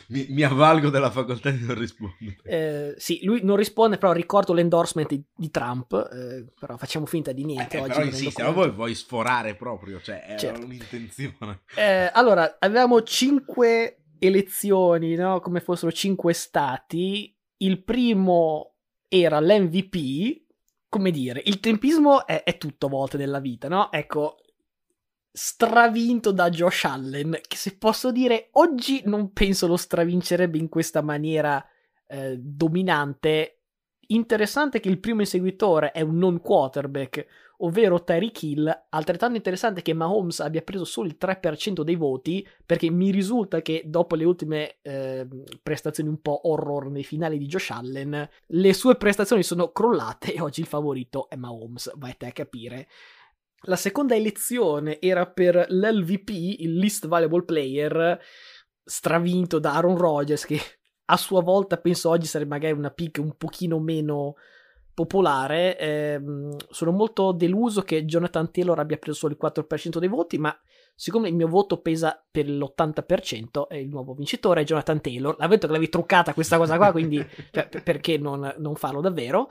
Mi, mi, avvalgo della facoltà di non rispondere. Eh, sì, lui non risponde, però ricordo l'endorsement di, Trump, eh, però facciamo finta di niente. Eh, oggi però insiste, ma voi vuoi sforare proprio, cioè è certo. un'intenzione. Eh, allora, avevamo cinque elezioni, no? come fossero cinque stati. Il primo era l'MVP, come dire, il tempismo è, è tutto a volte nella vita, no? Ecco, stravinto da Josh Allen, che se posso dire oggi non penso lo stravincerebbe in questa maniera eh, dominante. Interessante che il primo inseguitore è un non quarterback, ovvero Tyreek Hill. Altrettanto interessante che Mahomes abbia preso solo il 3% dei voti, perché mi risulta che dopo le ultime eh, prestazioni un po' horror nei finali di Josh Allen, le sue prestazioni sono crollate e oggi il favorito è Mahomes. Vai te a capire. La seconda elezione era per l'LVP, il Least Valuable Player, stravinto da Aaron Rodgers, che a sua volta penso oggi sarebbe magari una pick un pochino meno popolare. Ehm, sono molto deluso che Jonathan Taylor abbia preso solo il 4% dei voti, ma siccome il mio voto pesa per l'80% e il nuovo vincitore è Jonathan Taylor, l'ha detto che l'avevi truccata questa cosa qua, quindi cioè, perché non, non farlo davvero?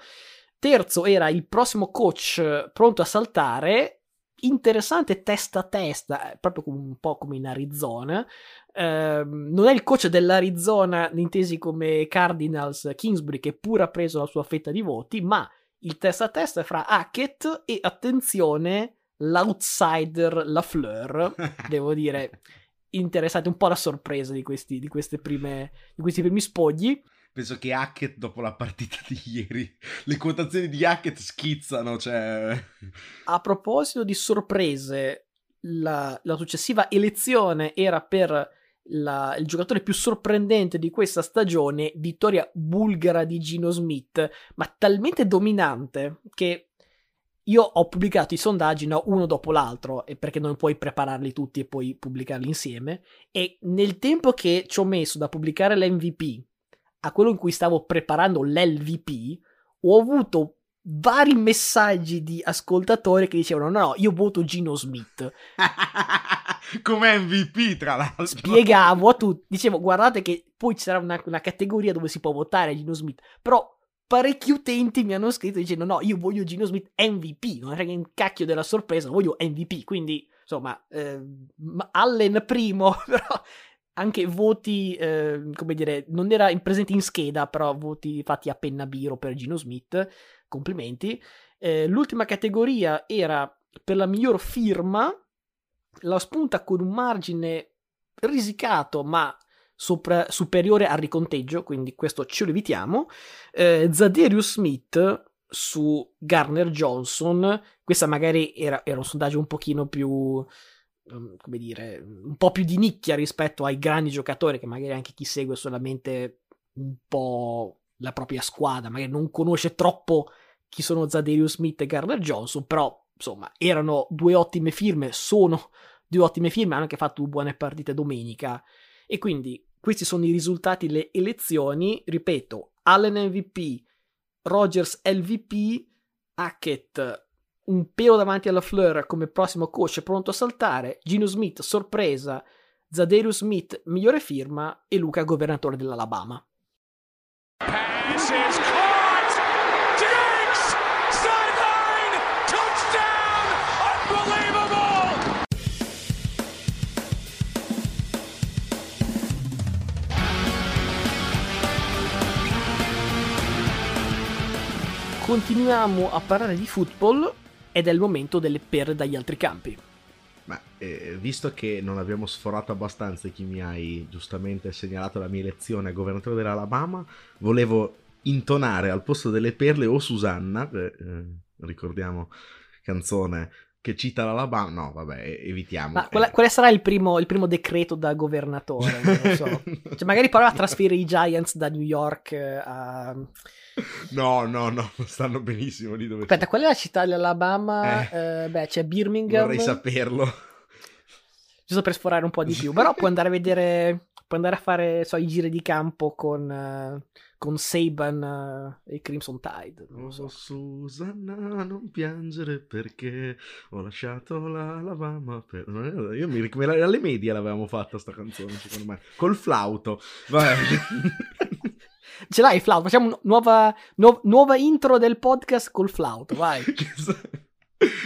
Terzo era il prossimo coach pronto a saltare, interessante testa a testa, eh, proprio un po' come in Arizona. Uh, non è il coach dell'Arizona, intesi come Cardinals Kingsbury, che pure ha preso la sua fetta di voti, ma il testa a testa è fra Hackett e attenzione, l'outsider LaFleur. Devo dire, interessante, un po' la sorpresa di questi, di queste prime, di questi primi spogli penso che Hackett dopo la partita di ieri, le quotazioni di Hackett schizzano, cioè... A proposito di sorprese, la, la successiva elezione era per la, il giocatore più sorprendente di questa stagione, vittoria bulgara di Gino Smith, ma talmente dominante che io ho pubblicato i sondaggi no, uno dopo l'altro, perché non puoi prepararli tutti e poi pubblicarli insieme. E nel tempo che ci ho messo da pubblicare l'MVP a quello in cui stavo preparando l'LVP, ho avuto vari messaggi di ascoltatori che dicevano no, no, io voto Gino Smith. Come MVP, tra l'altro. Spiegavo a tutti, dicevo guardate che poi ci sarà una, una categoria dove si può votare Gino Smith, però parecchi utenti mi hanno scritto dicendo no, io voglio Gino Smith MVP, non è che un cacchio della sorpresa, voglio MVP, quindi insomma, eh, Allen primo, però anche voti, eh, come dire, non era presente in scheda, però voti fatti a penna biro per Gino Smith, complimenti. Eh, l'ultima categoria era per la miglior firma, la spunta con un margine risicato, ma sopra, superiore al riconteggio, quindi questo ce lo evitiamo. Eh, Zadarius Smith su Garner Johnson, questa magari era, era un sondaggio un pochino più come dire, un po' più di nicchia rispetto ai grandi giocatori che magari anche chi segue solamente un po' la propria squadra, magari non conosce troppo chi sono Zadarius Smith e Gardner Johnson, però insomma erano due ottime firme, sono due ottime firme, hanno anche fatto buone partite domenica. E quindi questi sono i risultati delle elezioni, ripeto, Allen MVP, Rogers LVP, Hackett un pelo davanti alla Fleur come prossimo coach pronto a saltare, Gino Smith sorpresa, Zadarius Smith migliore firma e Luca governatore dell'Alabama. Continuiamo a parlare di football ed è il momento delle perle dagli altri campi. Ma eh, visto che non abbiamo sforato abbastanza chi mi hai giustamente segnalato la mia elezione a governatore dell'Alabama, volevo intonare al posto delle perle o Susanna, eh, ricordiamo canzone che cita l'Alabama. No, vabbè, evitiamo. Ma quale, quale sarà il primo, il primo, decreto da governatore? Non lo so. cioè, magari prova a trasferire i Giants da New York eh, a. No, no, no, stanno benissimo lì dove Aspetta, qual è la città dell'Alabama? Eh, eh, beh, c'è Birmingham. Vorrei saperlo. Giusto per sforare un po' di più. Però puoi andare a vedere. Puoi andare a fare so, i giri di campo con. Uh con Saban uh, e Crimson Tide. Non so. Oh, Susanna, non piangere perché ho lasciato la lavama. Per... Io mi ricordo, alle medie l'avevamo fatta sta canzone, secondo me. Col flauto. Vai. Ce l'hai il flauto? Facciamo nuova, nu- nuova intro del podcast col flauto, vai.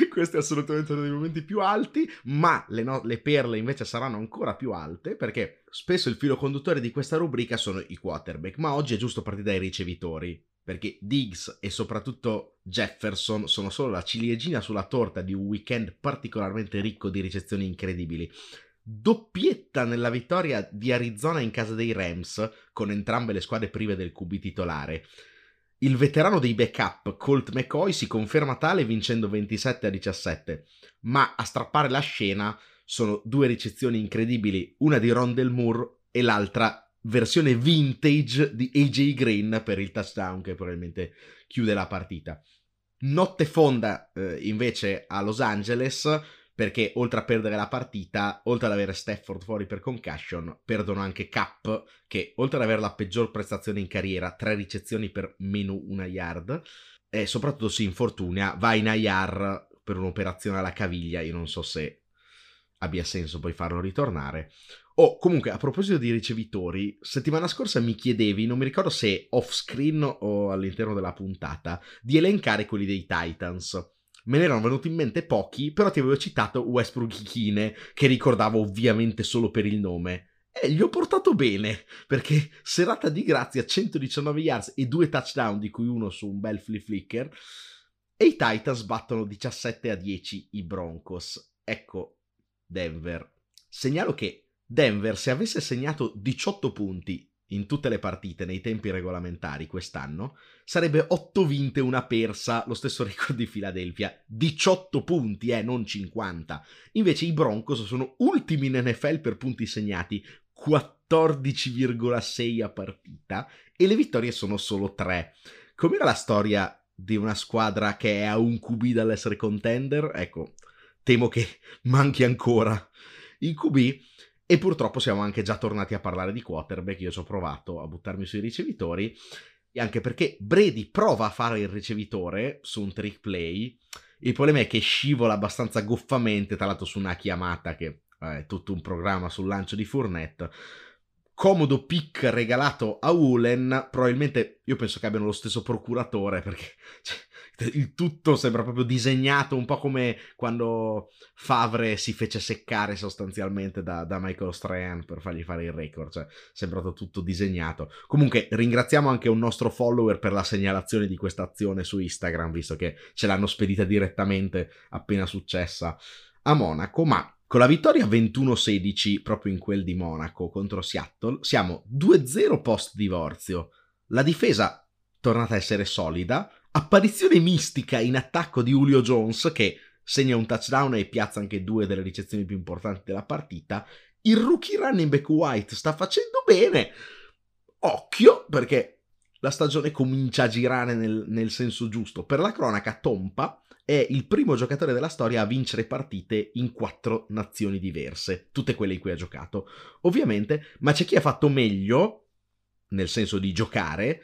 Questo è assolutamente uno dei momenti più alti, ma le, no- le, perle invece saranno ancora più alte perché spesso il filo conduttore di questa rubrica sono i quarterback, ma oggi è giusto partire dai ricevitori, perché Diggs e soprattutto Jefferson sono solo la ciliegina sulla torta di un weekend particolarmente ricco di ricezioni incredibili. Doppietta nella vittoria di Arizona in casa dei Rams, con entrambe le squadre prive del QB titolare. Il veterano dei backup, Colt McCoy, si conferma tale vincendo 27 a 17, ma a strappare la scena sono due ricezioni incredibili, una di Rondell Moore e l'altra versione vintage di AJ Green per il touchdown che probabilmente chiude la partita. Notte fonda eh, invece a Los Angeles perché oltre a perdere la partita, oltre ad avere Stafford fuori per concussion, perdono anche Cap, che oltre ad avere la peggior prestazione in carriera, tre ricezioni per meno una yard, e soprattutto si infortuna, va in IR per un'operazione alla caviglia, io non so se abbia senso poi farlo ritornare. Oh, comunque, a proposito di ricevitori, settimana scorsa mi chiedevi, non mi ricordo se off screen o all'interno della puntata, di elencare quelli dei Titans. Me ne erano venuti in mente pochi, però ti avevo citato Westbrook Ichine, che ricordavo ovviamente solo per il nome. E gli ho portato bene, perché serata di grazia, 119 yards e due touchdown, di cui uno su un bel flip flicker, e i Titans battono 17 a 10 i Broncos. Ecco, Denver. Segnalo che Denver, se avesse segnato 18 punti in tutte le partite nei tempi regolamentari quest'anno, sarebbe 8 vinte e una persa, lo stesso record di Philadelphia. 18 punti, eh, non 50. Invece i Broncos sono ultimi in NFL per punti segnati, 14,6 a partita, e le vittorie sono solo 3. Com'era la storia di una squadra che è a un QB dall'essere contender? Ecco, temo che manchi ancora il QB e purtroppo siamo anche già tornati a parlare di quarterback, io ci ho provato a buttarmi sui ricevitori, e anche perché Brady prova a fare il ricevitore su un trick play, il problema è che scivola abbastanza goffamente, tra l'altro su una chiamata che è tutto un programma sul lancio di Fournette, comodo pick regalato a Ulen, probabilmente io penso che abbiano lo stesso procuratore perché cioè, il tutto sembra proprio disegnato un po' come quando Favre si fece seccare sostanzialmente da, da Michael Strahan per fargli fare il record, cioè sembrato tutto disegnato. Comunque ringraziamo anche un nostro follower per la segnalazione di questa azione su Instagram, visto che ce l'hanno spedita direttamente appena successa a Monaco, ma con la vittoria 21-16 proprio in quel di Monaco contro Seattle siamo 2-0 post divorzio. La difesa tornata a essere solida, apparizione mistica in attacco di Julio Jones che segna un touchdown e piazza anche due delle ricezioni più importanti della partita. Il rookie running back White sta facendo bene. Occhio perché la stagione comincia a girare nel, nel senso giusto. Per la cronaca, Tompa è il primo giocatore della storia a vincere partite in quattro nazioni diverse, tutte quelle in cui ha giocato, ovviamente, ma c'è chi ha fatto meglio, nel senso di giocare,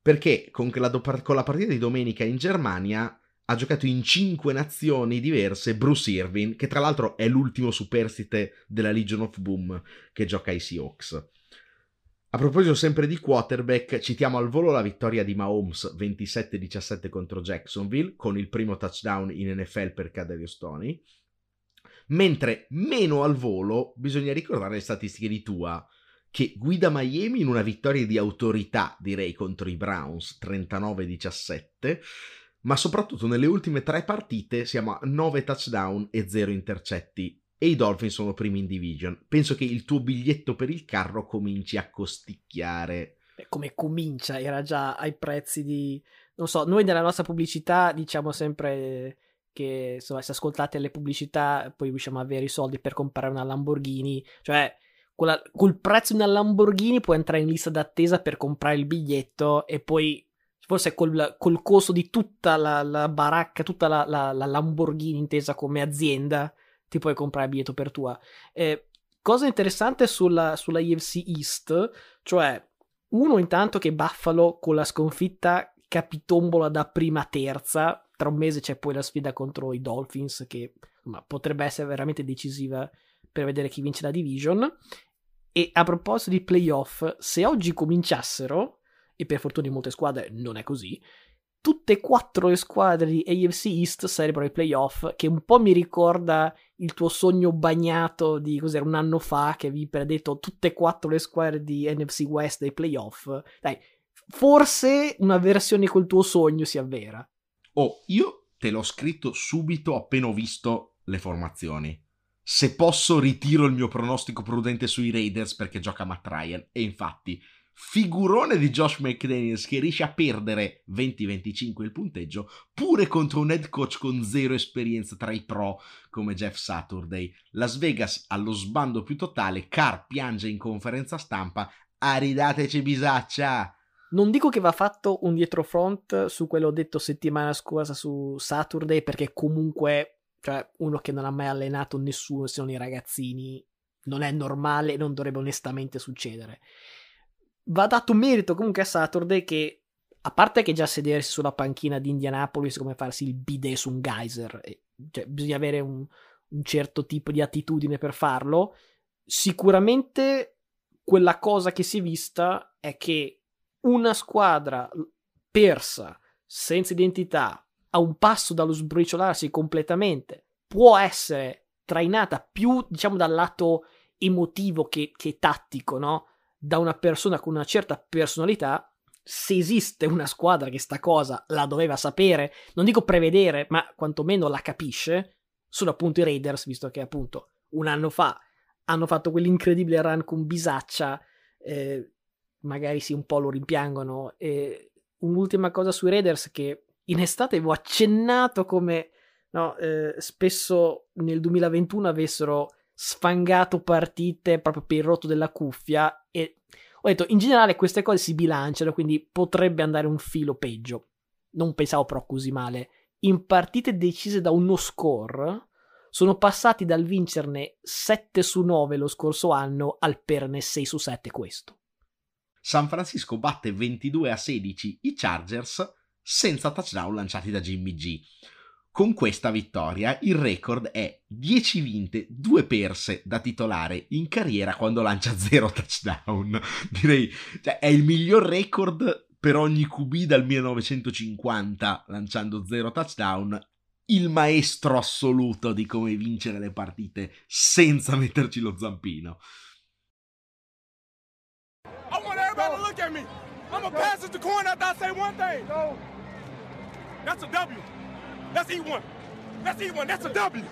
perché con la, con la partita di domenica in Germania ha giocato in cinque nazioni diverse Bruce Irvin, che tra l'altro è l'ultimo superstite della Legion of Boom che gioca ai Seahawks. A proposito sempre di quarterback, citiamo al volo la vittoria di Mahomes 27-17 contro Jacksonville, con il primo touchdown in NFL per Kadarius Stoney. Mentre meno al volo bisogna ricordare le statistiche di Tua, che guida Miami in una vittoria di autorità, direi, contro i Browns 39-17, ma soprattutto nelle ultime tre partite siamo a 9 touchdown e 0 intercetti e i Dolphins sono primi in division. Penso che il tuo biglietto per il carro cominci a costicchiare. Come comincia? Era già ai prezzi di... Non so, noi nella nostra pubblicità diciamo sempre che insomma, se ascoltate le pubblicità poi riusciamo ad avere i soldi per comprare una Lamborghini. Cioè, la, col prezzo di una Lamborghini puoi entrare in lista d'attesa per comprare il biglietto e poi forse col, col costo di tutta la, la baracca, tutta la, la, la Lamborghini intesa come azienda ti puoi comprare il biglietto per tua. Eh, cosa interessante sulla, sulla UFC East, cioè uno intanto che Buffalo con la sconfitta capitombola da prima terza, tra un mese c'è poi la sfida contro i Dolphins che insomma, potrebbe essere veramente decisiva per vedere chi vince la division. E a proposito di playoff, se oggi cominciassero, e per fortuna in molte squadre non è così, tutte e quattro le squadre di AFC East sarebbero ai playoff, che un po' mi ricorda il tuo sogno bagnato di cos'era un anno fa, che vi predetto tutte e quattro le squadre di NFC West ai playoff. Dai, forse una versione col tuo sogno si avvera. Oh, io te l'ho scritto subito appena ho visto le formazioni. Se posso ritiro il mio pronostico prudente sui Raiders perché gioca Matt Ryan. E infatti, figurone di Josh McDaniels che riesce a perdere 20-25 il punteggio pure contro un head coach con zero esperienza tra i pro come Jeff Saturday. Las Vegas allo sbando più totale, Carr piange in conferenza stampa, aridateci bisaccia! Non dico che va fatto un dietro front su quello detto settimana scorsa su Saturday perché comunque, cioè uno che non ha mai allenato nessuno se non i ragazzini, non è normale e non dovrebbe onestamente succedere. Va dato merito comunque a Saturday che a parte che già sedersi sulla panchina di Indianapolis come farsi il bidet su un geyser, cioè bisogna avere un, un certo tipo di attitudine per farlo, sicuramente quella cosa che si è vista è che una squadra persa, senza identità, a un passo dallo sbriciolarsi completamente, può essere trainata più, diciamo, dal lato emotivo che, che tattico, no? Da una persona con una certa personalità. Se esiste una squadra che sta cosa la doveva sapere, non dico prevedere, ma quantomeno la capisce, sono appunto i Raiders, visto che appunto un anno fa hanno fatto quell'incredibile run con Bisaccia, eh, magari sì un po' lo rimpiangono. E un'ultima cosa sui Raiders che in estate avevo accennato come no, eh, spesso nel 2021 avessero sfangato partite proprio per il rotto della cuffia e ho detto in generale queste cose si bilanciano quindi potrebbe andare un filo peggio. Non pensavo però così male. In partite decise da uno score sono passati dal vincerne 7 su 9 lo scorso anno al perne 6 su 7 questo. San Francisco batte 22 a 16 i Chargers senza touchdown lanciati da Jimmy G con questa vittoria il record è 10 vinte, 2 perse da titolare in carriera quando lancia 0 touchdown. Direi, cioè, è il miglior record per ogni QB dal 1950 lanciando 0 touchdown. Il maestro assoluto di come vincere le partite senza metterci lo zampino. I want everybody to look at me. I'm a pass it to corn after I say one thing. That's a W. Let's eat one. Let's eat one. That's a W.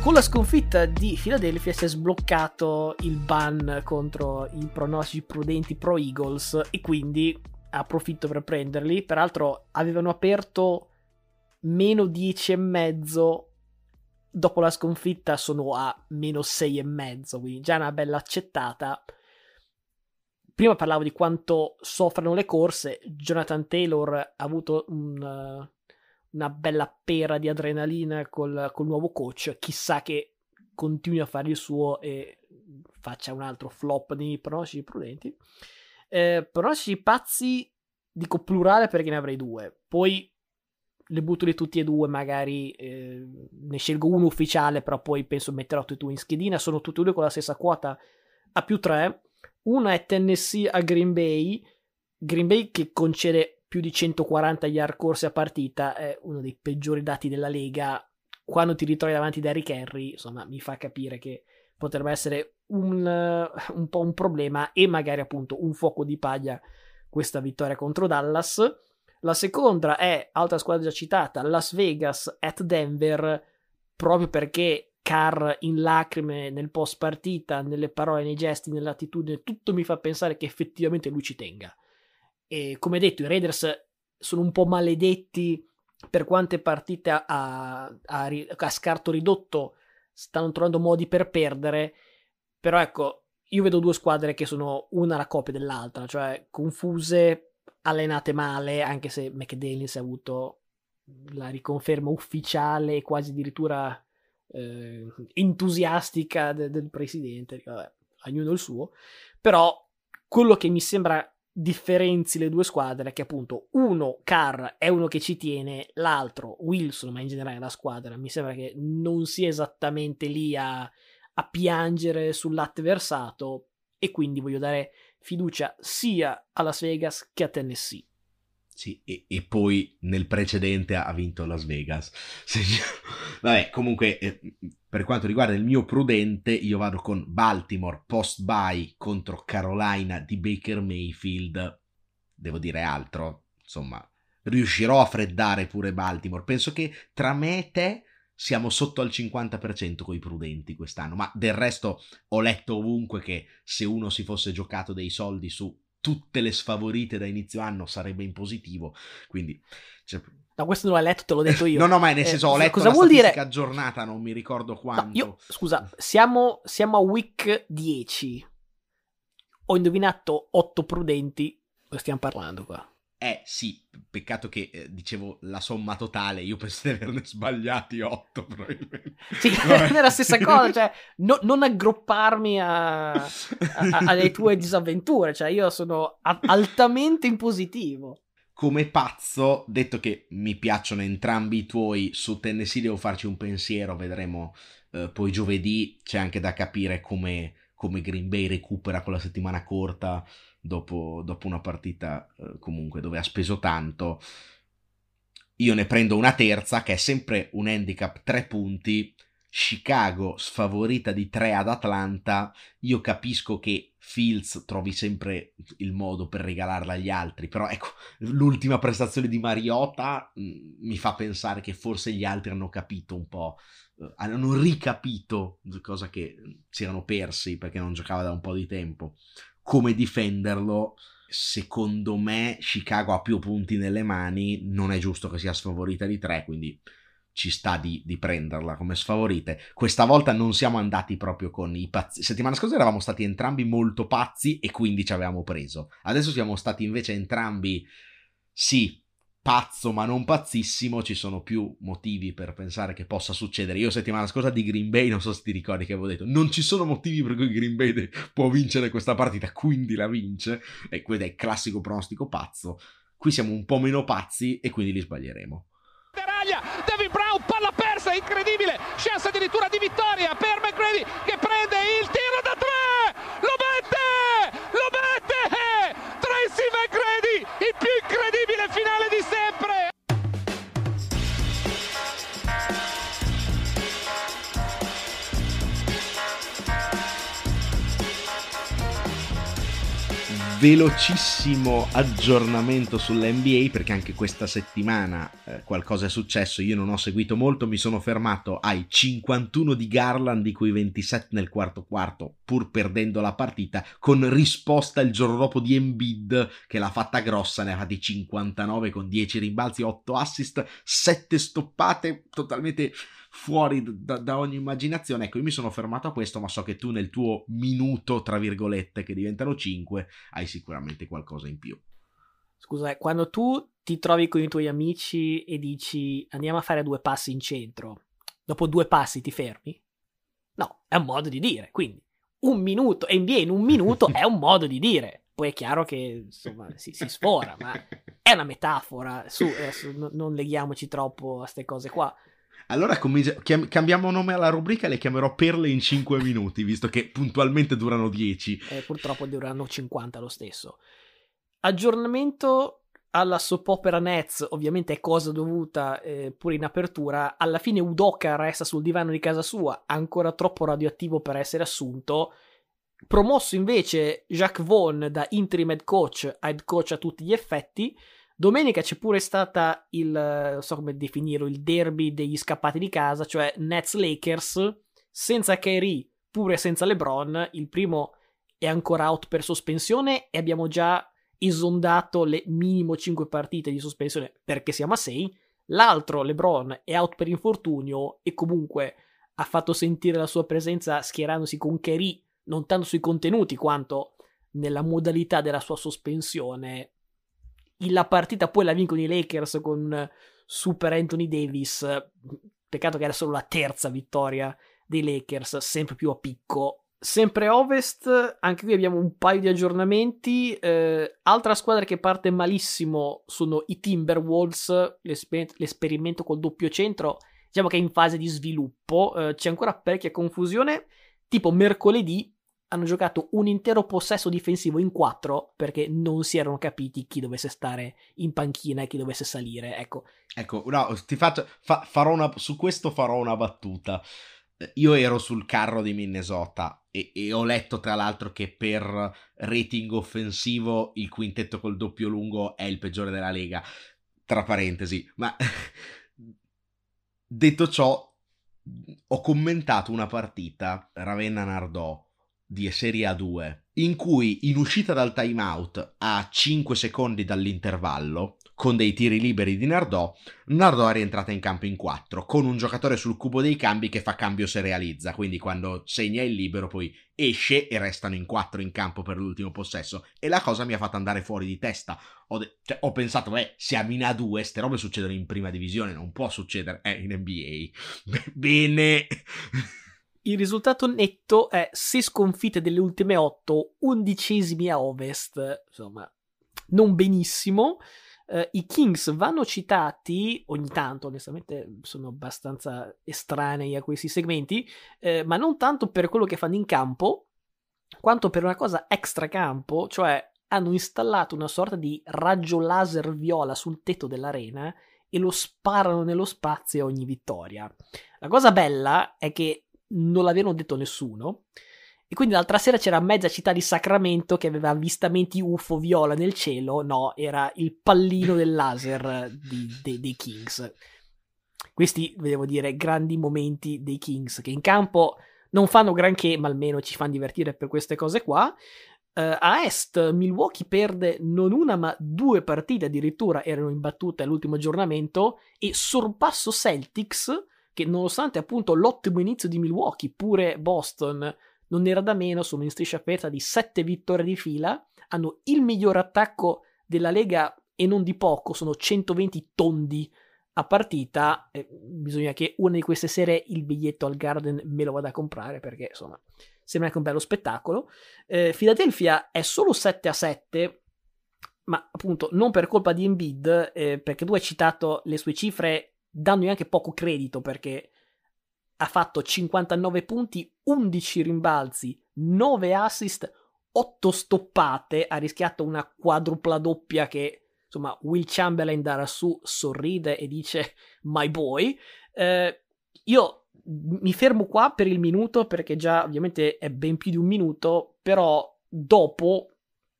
Con la sconfitta di Philadelphia si è sbloccato il ban contro i pronostici prudenti pro Eagles e quindi approfitto per prenderli. Peraltro avevano aperto meno 10 e mezzo dopo la sconfitta sono a meno 6 e mezzo quindi già una bella accettata. Prima parlavo di quanto soffrano le corse Jonathan Taylor ha avuto un, una bella pera di adrenalina col, col nuovo coach chissà che continui a fare il suo e faccia un altro flop di pronostici prudenti. Eh, pronostici pazzi dico plurale perché ne avrei due. Poi le butto lì tutti e due, magari eh, ne scelgo uno ufficiale, però poi penso metterò tutti e due in schedina. Sono tutti e due con la stessa quota a più 3. Una è Tennessee a Green Bay. Green Bay che concede più di 140 yard corse a partita, è uno dei peggiori dati della lega. Quando ti ritrovi davanti da Rick Henry, insomma, mi fa capire che potrebbe essere un, un po' un problema e magari appunto un fuoco di paglia questa vittoria contro Dallas. La seconda è, altra squadra già citata, Las Vegas at Denver, proprio perché Carr in lacrime nel post partita, nelle parole, nei gesti, nell'attitudine, tutto mi fa pensare che effettivamente lui ci tenga. E come detto, i Raiders sono un po' maledetti per quante partite a, a, a scarto ridotto stanno trovando modi per perdere. Però ecco, io vedo due squadre che sono una la copia dell'altra, cioè confuse, allenate male, anche se McDaniels ha avuto la riconferma ufficiale e quasi addirittura eh, entusiastica de- del presidente, vabbè, ognuno il suo, però quello che mi sembra differenzi le due squadre è che appunto uno, Carr, è uno che ci tiene, l'altro, Wilson, ma in generale la squadra, mi sembra che non sia esattamente lì a, a piangere sul latte versato. E quindi voglio dare fiducia sia a Las Vegas che a Tennessee. Sì, e, e poi nel precedente ha vinto Las Vegas. Vabbè, comunque, eh, per quanto riguarda il mio prudente, io vado con Baltimore post-bye contro Carolina di Baker Mayfield. Devo dire altro, insomma, riuscirò a freddare pure Baltimore. Penso che tra me e te siamo sotto al 50% con i prudenti quest'anno, ma del resto ho letto ovunque che se uno si fosse giocato dei soldi su tutte le sfavorite da inizio anno sarebbe in positivo, quindi... Cioè... No, questo non l'hai letto, te l'ho detto io. no, no, ma nel eh, senso ho letto cosa vuol dire? aggiornata, non mi ricordo quanto. No, io, scusa, siamo, siamo a week 10. Ho indovinato 8 prudenti, stiamo parlando qua. Eh sì, peccato che eh, dicevo la somma totale, io penso di averne sbagliati 8 probabilmente. Sì, è la stessa cosa, cioè no, non aggrupparmi a, a, a, alle tue disavventure, cioè io sono altamente in positivo. Come pazzo, detto che mi piacciono entrambi i tuoi, su Tennessee devo farci un pensiero, vedremo eh, poi giovedì, c'è anche da capire come, come Green Bay recupera con la settimana corta dopo, dopo una partita eh, comunque dove ha speso tanto. Io ne prendo una terza che è sempre un handicap 3 punti. Chicago sfavorita di 3 ad Atlanta. Io capisco che Fields trovi sempre il modo per regalarla agli altri, però ecco, l'ultima prestazione di Mariota mh, mm, mi fa pensare che forse gli altri hanno capito un po', eh, hanno ricapito cosa che si erano persi perché non giocava da un po' di tempo come difenderlo. Secondo me Chicago ha più punti nelle mani, non è giusto che sia sfavorita di tre, quindi ci sta di, di, prenderla come sfavorite. Questa volta non siamo andati proprio con i pazzi. Settimana scorsa eravamo stati entrambi molto pazzi e quindi ci avevamo preso. Adesso siamo stati invece entrambi, sì, pazzo ma non pazzissimo, ci sono più motivi per pensare che possa succedere. Io settimana scorsa di Green Bay, non so se ti ricordi che avevo detto, non ci sono motivi per cui Green Bay può vincere questa partita, quindi la vince, e questo è il classico pronostico pazzo. Qui siamo un po' meno pazzi e quindi li sbaglieremo. David Brown, palla persa, incredibile, chance addirittura di vittoria per McGrady che prende il tiro da velocissimo aggiornamento sull'NBA perché anche questa settimana eh, qualcosa è successo, io non ho seguito molto, mi sono fermato ai 51 di Garland, di cui 27 nel quarto quarto, pur perdendo la partita, con risposta il giorno dopo di Embiid che l'ha fatta grossa, ne ha fatti 59 con 10 rimbalzi, 8 assist, 7 stoppate, totalmente fuori da, da, ogni immaginazione. Ecco, io mi sono fermato a questo, ma so che tu nel tuo minuto, tra virgolette, che diventano 5, hai sicuramente qualcosa in più. Scusa, eh, quando tu ti trovi con i tuoi amici e dici andiamo a fare due passi in centro, dopo due passi ti fermi? No, è un modo di dire, quindi un minuto, NBA in un minuto è un modo di dire. Poi è chiaro che insomma si, si sfora, ma è una metafora. Su, adesso non leghiamoci troppo a queste cose qua. Allora chiam- cambiamo nome alla rubrica e le chiamerò Perle in 5 minuti, visto che puntualmente durano 10. Eh, purtroppo dureranno 50 lo stesso. Aggiornamento alla soap opera Nets, ovviamente è cosa dovuta eh, pure in apertura. Alla fine Udoka resta sul divano di casa sua, ancora troppo radioattivo per essere assunto. Promosso invece Jacques Vaughan da interim head coach a head coach a tutti gli effetti. Domenica c'è pure stata il, non so come definirlo, il derby degli scappati di casa, cioè Nets Lakers, senza Kyrie, pure senza LeBron. Il primo è ancora out per sospensione e abbiamo già esondato le minimo 5 partite di sospensione perché siamo a 6. L'altro, LeBron, è out per infortunio e comunque ha fatto sentire la sua presenza schierandosi con Kyrie, non tanto sui contenuti quanto nella modalità della sua sospensione la partita poi la vincono i Lakers con Super Anthony Davis. Peccato che era solo la terza vittoria dei Lakers, sempre più a picco. Sempre Ovest, anche qui abbiamo un paio di aggiornamenti. Eh, altra squadra che parte malissimo sono i Timberwolves, l'esper- l'esperimento col doppio centro. Diciamo che è in fase di sviluppo, eh, c'è ancora parecchia confusione. Tipo mercoledì hanno giocato un intero possesso difensivo in quattro perché non si erano capiti chi dovesse stare in panchina e chi dovesse salire. Ecco, ecco no, ti faccio, fa, farò una, su questo farò una battuta. Io ero sul carro di Minnesota e, e, ho letto tra l'altro che per rating offensivo il quintetto col doppio lungo è il peggiore della lega. Tra parentesi, ma detto ciò, ho commentato una partita Ravenna Nardò di Serie A2 in cui in uscita dal timeout a 5 secondi dall'intervallo con dei tiri liberi di Nardò, Nardò è rientrata in campo in 4, con un giocatore sul cubo dei cambi che fa cambio se realizza, quindi quando segna il libero poi esce e restano in 4 in campo per l'ultimo possesso. E la cosa mi ha fatto andare fuori di testa. Ho, de- cioè, ho pensato, beh, siamo in A2, ste robe succedono in prima divisione, non può succedere eh, in NBA. Bene. Il risultato netto è 6 sconfitte delle ultime 8, undicesimi a ovest, insomma, non benissimo. Uh, I Kings vanno citati ogni tanto, onestamente sono abbastanza estranei a questi segmenti, uh, ma non tanto per quello che fanno in campo, quanto per una cosa extra campo, cioè hanno installato una sorta di raggio laser viola sul tetto dell'arena e lo sparano nello spazio ogni vittoria. La cosa bella è che non l'avevano detto nessuno, e quindi l'altra sera c'era mezza città di Sacramento che aveva avvistamenti UFO viola nel cielo. No, era il pallino del laser di, de, dei Kings. Questi, devo dire, grandi momenti dei Kings che in campo non fanno granché, ma almeno ci fanno divertire per queste cose qua. Uh, a est Milwaukee perde non una ma due partite addirittura erano imbattute all'ultimo aggiornamento e sorpasso Celtics che nonostante appunto l'ottimo inizio di Milwaukee pure Boston non era da meno, sono in striscia aperta di 7 vittorie di fila, hanno il miglior attacco della Lega e non di poco, sono 120 tondi a partita, eh, bisogna che una di queste sere il biglietto al Garden me lo vada a comprare perché insomma sembra anche un bello spettacolo. Eh, Philadelphia è solo 7 a 7, ma appunto non per colpa di Embiid, eh, perché tu hai citato le sue cifre dandogli anche poco credito perché ha fatto 59 punti, 11 rimbalzi, 9 assist, 8 stoppate, ha rischiato una quadrupla doppia che insomma Will Chamberlain da lassù sorride e dice my boy. Eh, io mi fermo qua per il minuto perché già ovviamente è ben più di un minuto, però dopo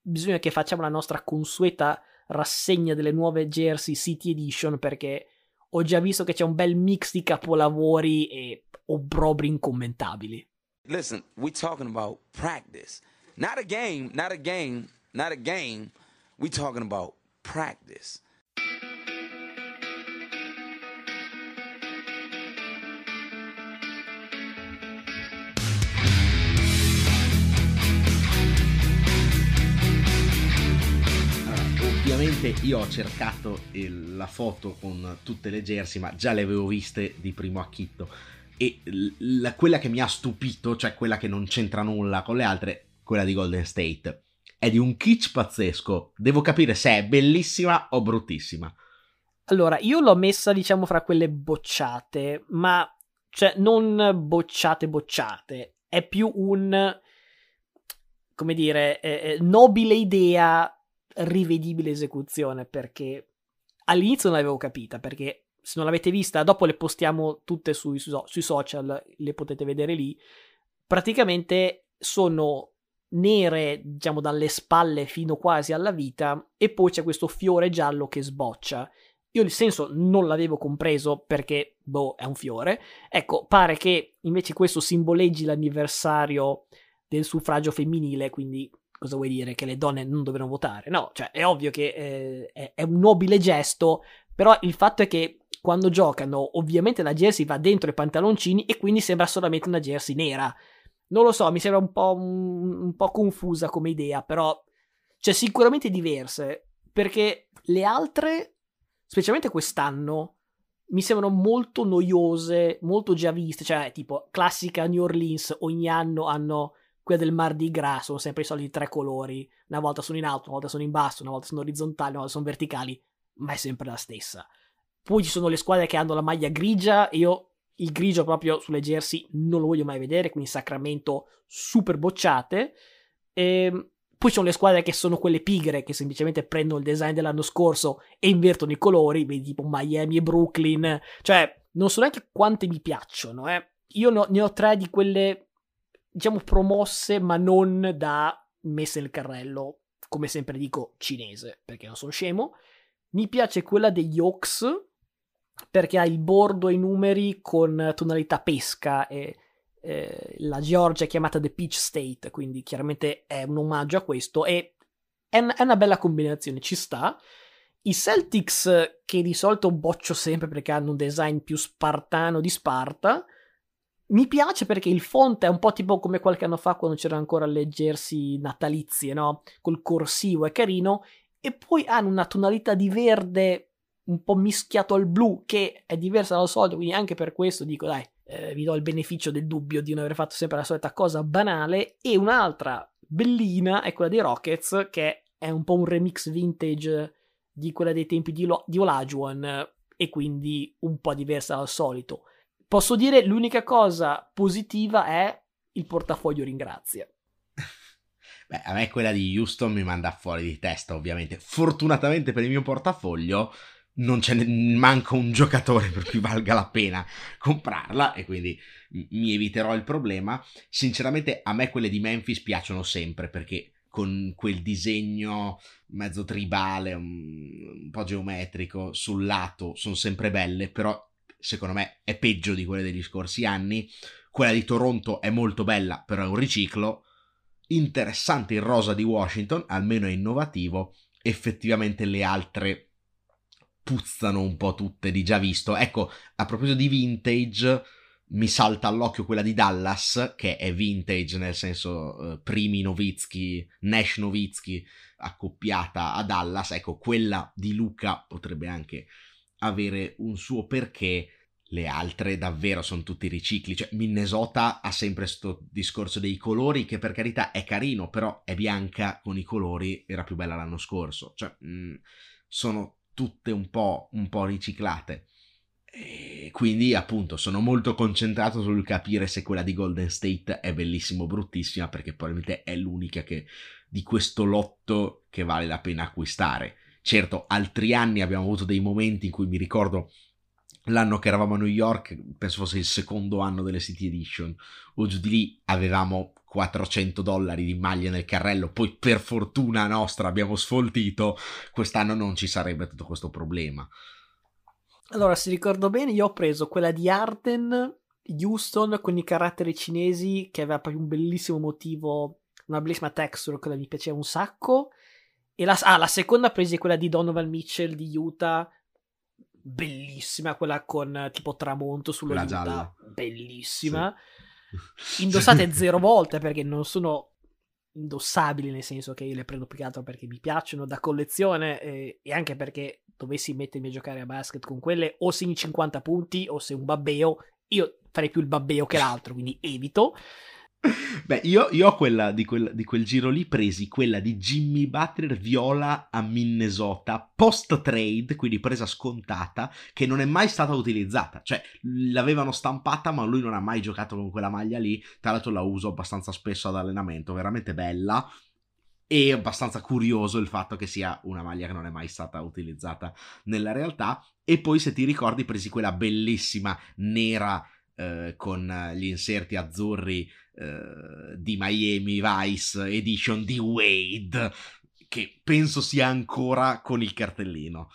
bisogna che facciamo la nostra consueta rassegna delle nuove Jersey City Edition perché ho già visto che c'è un bel mix di capolavori e obbrobri incommentabili. Listen, we talking about practice. Not a game, not a game, not a game. We talking about practice. Ovviamente io ho cercato il, la foto con tutte le jersey, ma già le avevo viste di primo acchitto e la, quella che mi ha stupito, cioè quella che non c'entra nulla con le altre, quella di Golden State, è di un kitsch pazzesco. Devo capire se è bellissima o bruttissima. Allora, io l'ho messa, diciamo, fra quelle bocciate, ma cioè non bocciate bocciate, è più un come dire, eh, eh, nobile idea, rivedibile esecuzione, perché all'inizio non l'avevo capita, perché se non l'avete vista, dopo le postiamo tutte sui, sui social, le potete vedere lì. Praticamente sono nere, diciamo, dalle spalle fino quasi alla vita, e poi c'è questo fiore giallo che sboccia. Io il senso non l'avevo compreso perché, boh, è un fiore. Ecco, pare che invece questo simboleggi l'anniversario del suffragio femminile, quindi cosa vuoi dire? Che le donne non dovevano votare? No, cioè è ovvio che eh, è, è, un nobile gesto, però il fatto è che quando giocano, ovviamente la jersey va dentro i pantaloncini e quindi sembra solamente una jersey nera. Non lo so, mi sembra un po', un, un po confusa come idea, però c'è sicuramente diverse, perché le altre, specialmente quest'anno, mi sembrano molto noiose, molto già viste, cioè tipo classica New Orleans, ogni anno hanno quella del Mardi Gras, sono sempre i soliti tre colori, una volta sono in alto, una volta sono in basso, una volta sono orizzontali, una volta sono verticali, ma è sempre la stessa. Poi ci sono le squadre che hanno la maglia grigia. Io il grigio proprio sulle jersey non lo voglio mai vedere, quindi Sacramento super bocciate. E ehm, poi ci sono le squadre che sono quelle pigre, che semplicemente prendono il design dell'anno scorso e invertono i colori, vedi tipo Miami e Brooklyn. Cioè, non so neanche quante mi piacciono, eh. Io no, ne ho tre di quelle, diciamo, promosse, ma non da messe nel carrello, come sempre dico, cinese, perché non sono scemo. Mi piace quella degli Hawks, perché ha il bordo e i numeri con tonalità pesca e eh, la Georgia è chiamata The Peach State, quindi chiaramente è un omaggio a questo e è, è una bella combinazione, ci sta. I Celtics, che di solito boccio sempre perché hanno un design più spartano di Sparta, mi piace perché il font è un po' tipo come qualche anno fa quando c'erano ancora le jersey natalizie, no? Col corsivo, è carino. E poi hanno una tonalità di verde un po' mischiato al blu che è diversa dal solito, quindi anche per questo dico dai, eh, vi do il beneficio del dubbio di non aver fatto sempre la solita cosa banale. E un'altra bellina è quella dei Rockets, che è un po' un remix vintage di quella dei tempi di, Lo- di Olajuwon e quindi un po' diversa dal solito. Posso dire l'unica cosa positiva è il portafoglio ringrazia. Beh, a me quella di Houston mi manda fuori di testa, ovviamente. Fortunatamente per il mio portafoglio non ce ne manca un giocatore per cui valga la pena comprarla e quindi mi eviterò il problema. Sinceramente a me quelle di Memphis piacciono sempre perché con quel disegno mezzo tribale, un po' geometrico sul lato sono sempre belle, però secondo me è peggio di quelle degli scorsi anni. Quella di Toronto è molto bella, però è un riciclo. Interessante il rosa di Washington, almeno è innovativo. Effettivamente le altre puzzano un po' tutte di già visto. Ecco, a proposito di vintage, mi salta all'occhio quella di Dallas, che è vintage nel senso uh, primi Novitsky, Nash Novitsky accoppiata a Dallas. Ecco, quella di Luca potrebbe anche avere un suo perché. Le altre davvero sono tutti ricicli. Cioè, Minnesota ha sempre questo discorso dei colori, che per carità è carino, però è bianca con i colori, era più bella l'anno scorso. Cioè, mh, mm, sono tutte un po', un po' riciclate. E quindi, appunto, sono molto concentrato sul capire se quella di Golden State è bellissima o bruttissima, perché probabilmente è l'unica che, di questo lotto che vale la pena acquistare. Certo, altri anni abbiamo avuto dei momenti in cui mi ricordo l'anno che eravamo a New York, penso fosse il secondo anno delle City Edition, o giù di lì avevamo 400 dollari di maglia nel carrello, poi per fortuna nostra abbiamo sfoltito, quest'anno non ci sarebbe tutto questo problema. Allora, se ricordo bene, io ho preso quella di Arden, Houston, con i caratteri cinesi, che aveva proprio un bellissimo motivo, una bellissima texture, quella mi piaceva un sacco, e la, ah, la seconda presa è quella di Donovan Mitchell di Utah, bellissima, quella con tipo tramonto sulla Utah, gialla. bellissima. Sì. Indossate zero volte perché non sono indossabili, nel senso che io le prendo più che altro perché mi piacciono da collezione e, e anche perché dovessi mettermi a giocare a basket con quelle o segni 50 punti o se un babbeo, io farei più il babbeo che l'altro, quindi evito. Beh, io, io ho quella di, quel, di, quel, giro lì presi, quella di Jimmy Butler viola a Minnesota post trade, quindi presa scontata, che non è mai stata utilizzata. Cioè, l'avevano stampata, ma lui non ha mai giocato con quella maglia lì. Tra l'altro la uso abbastanza spesso ad allenamento, veramente bella. E abbastanza curioso il fatto che sia una maglia che non è mai stata utilizzata nella realtà. E poi, se ti ricordi, presi quella bellissima nera eh, con gli inserti azzurri eh, di Miami Vice Edition di Wade, che penso sia ancora con il cartellino.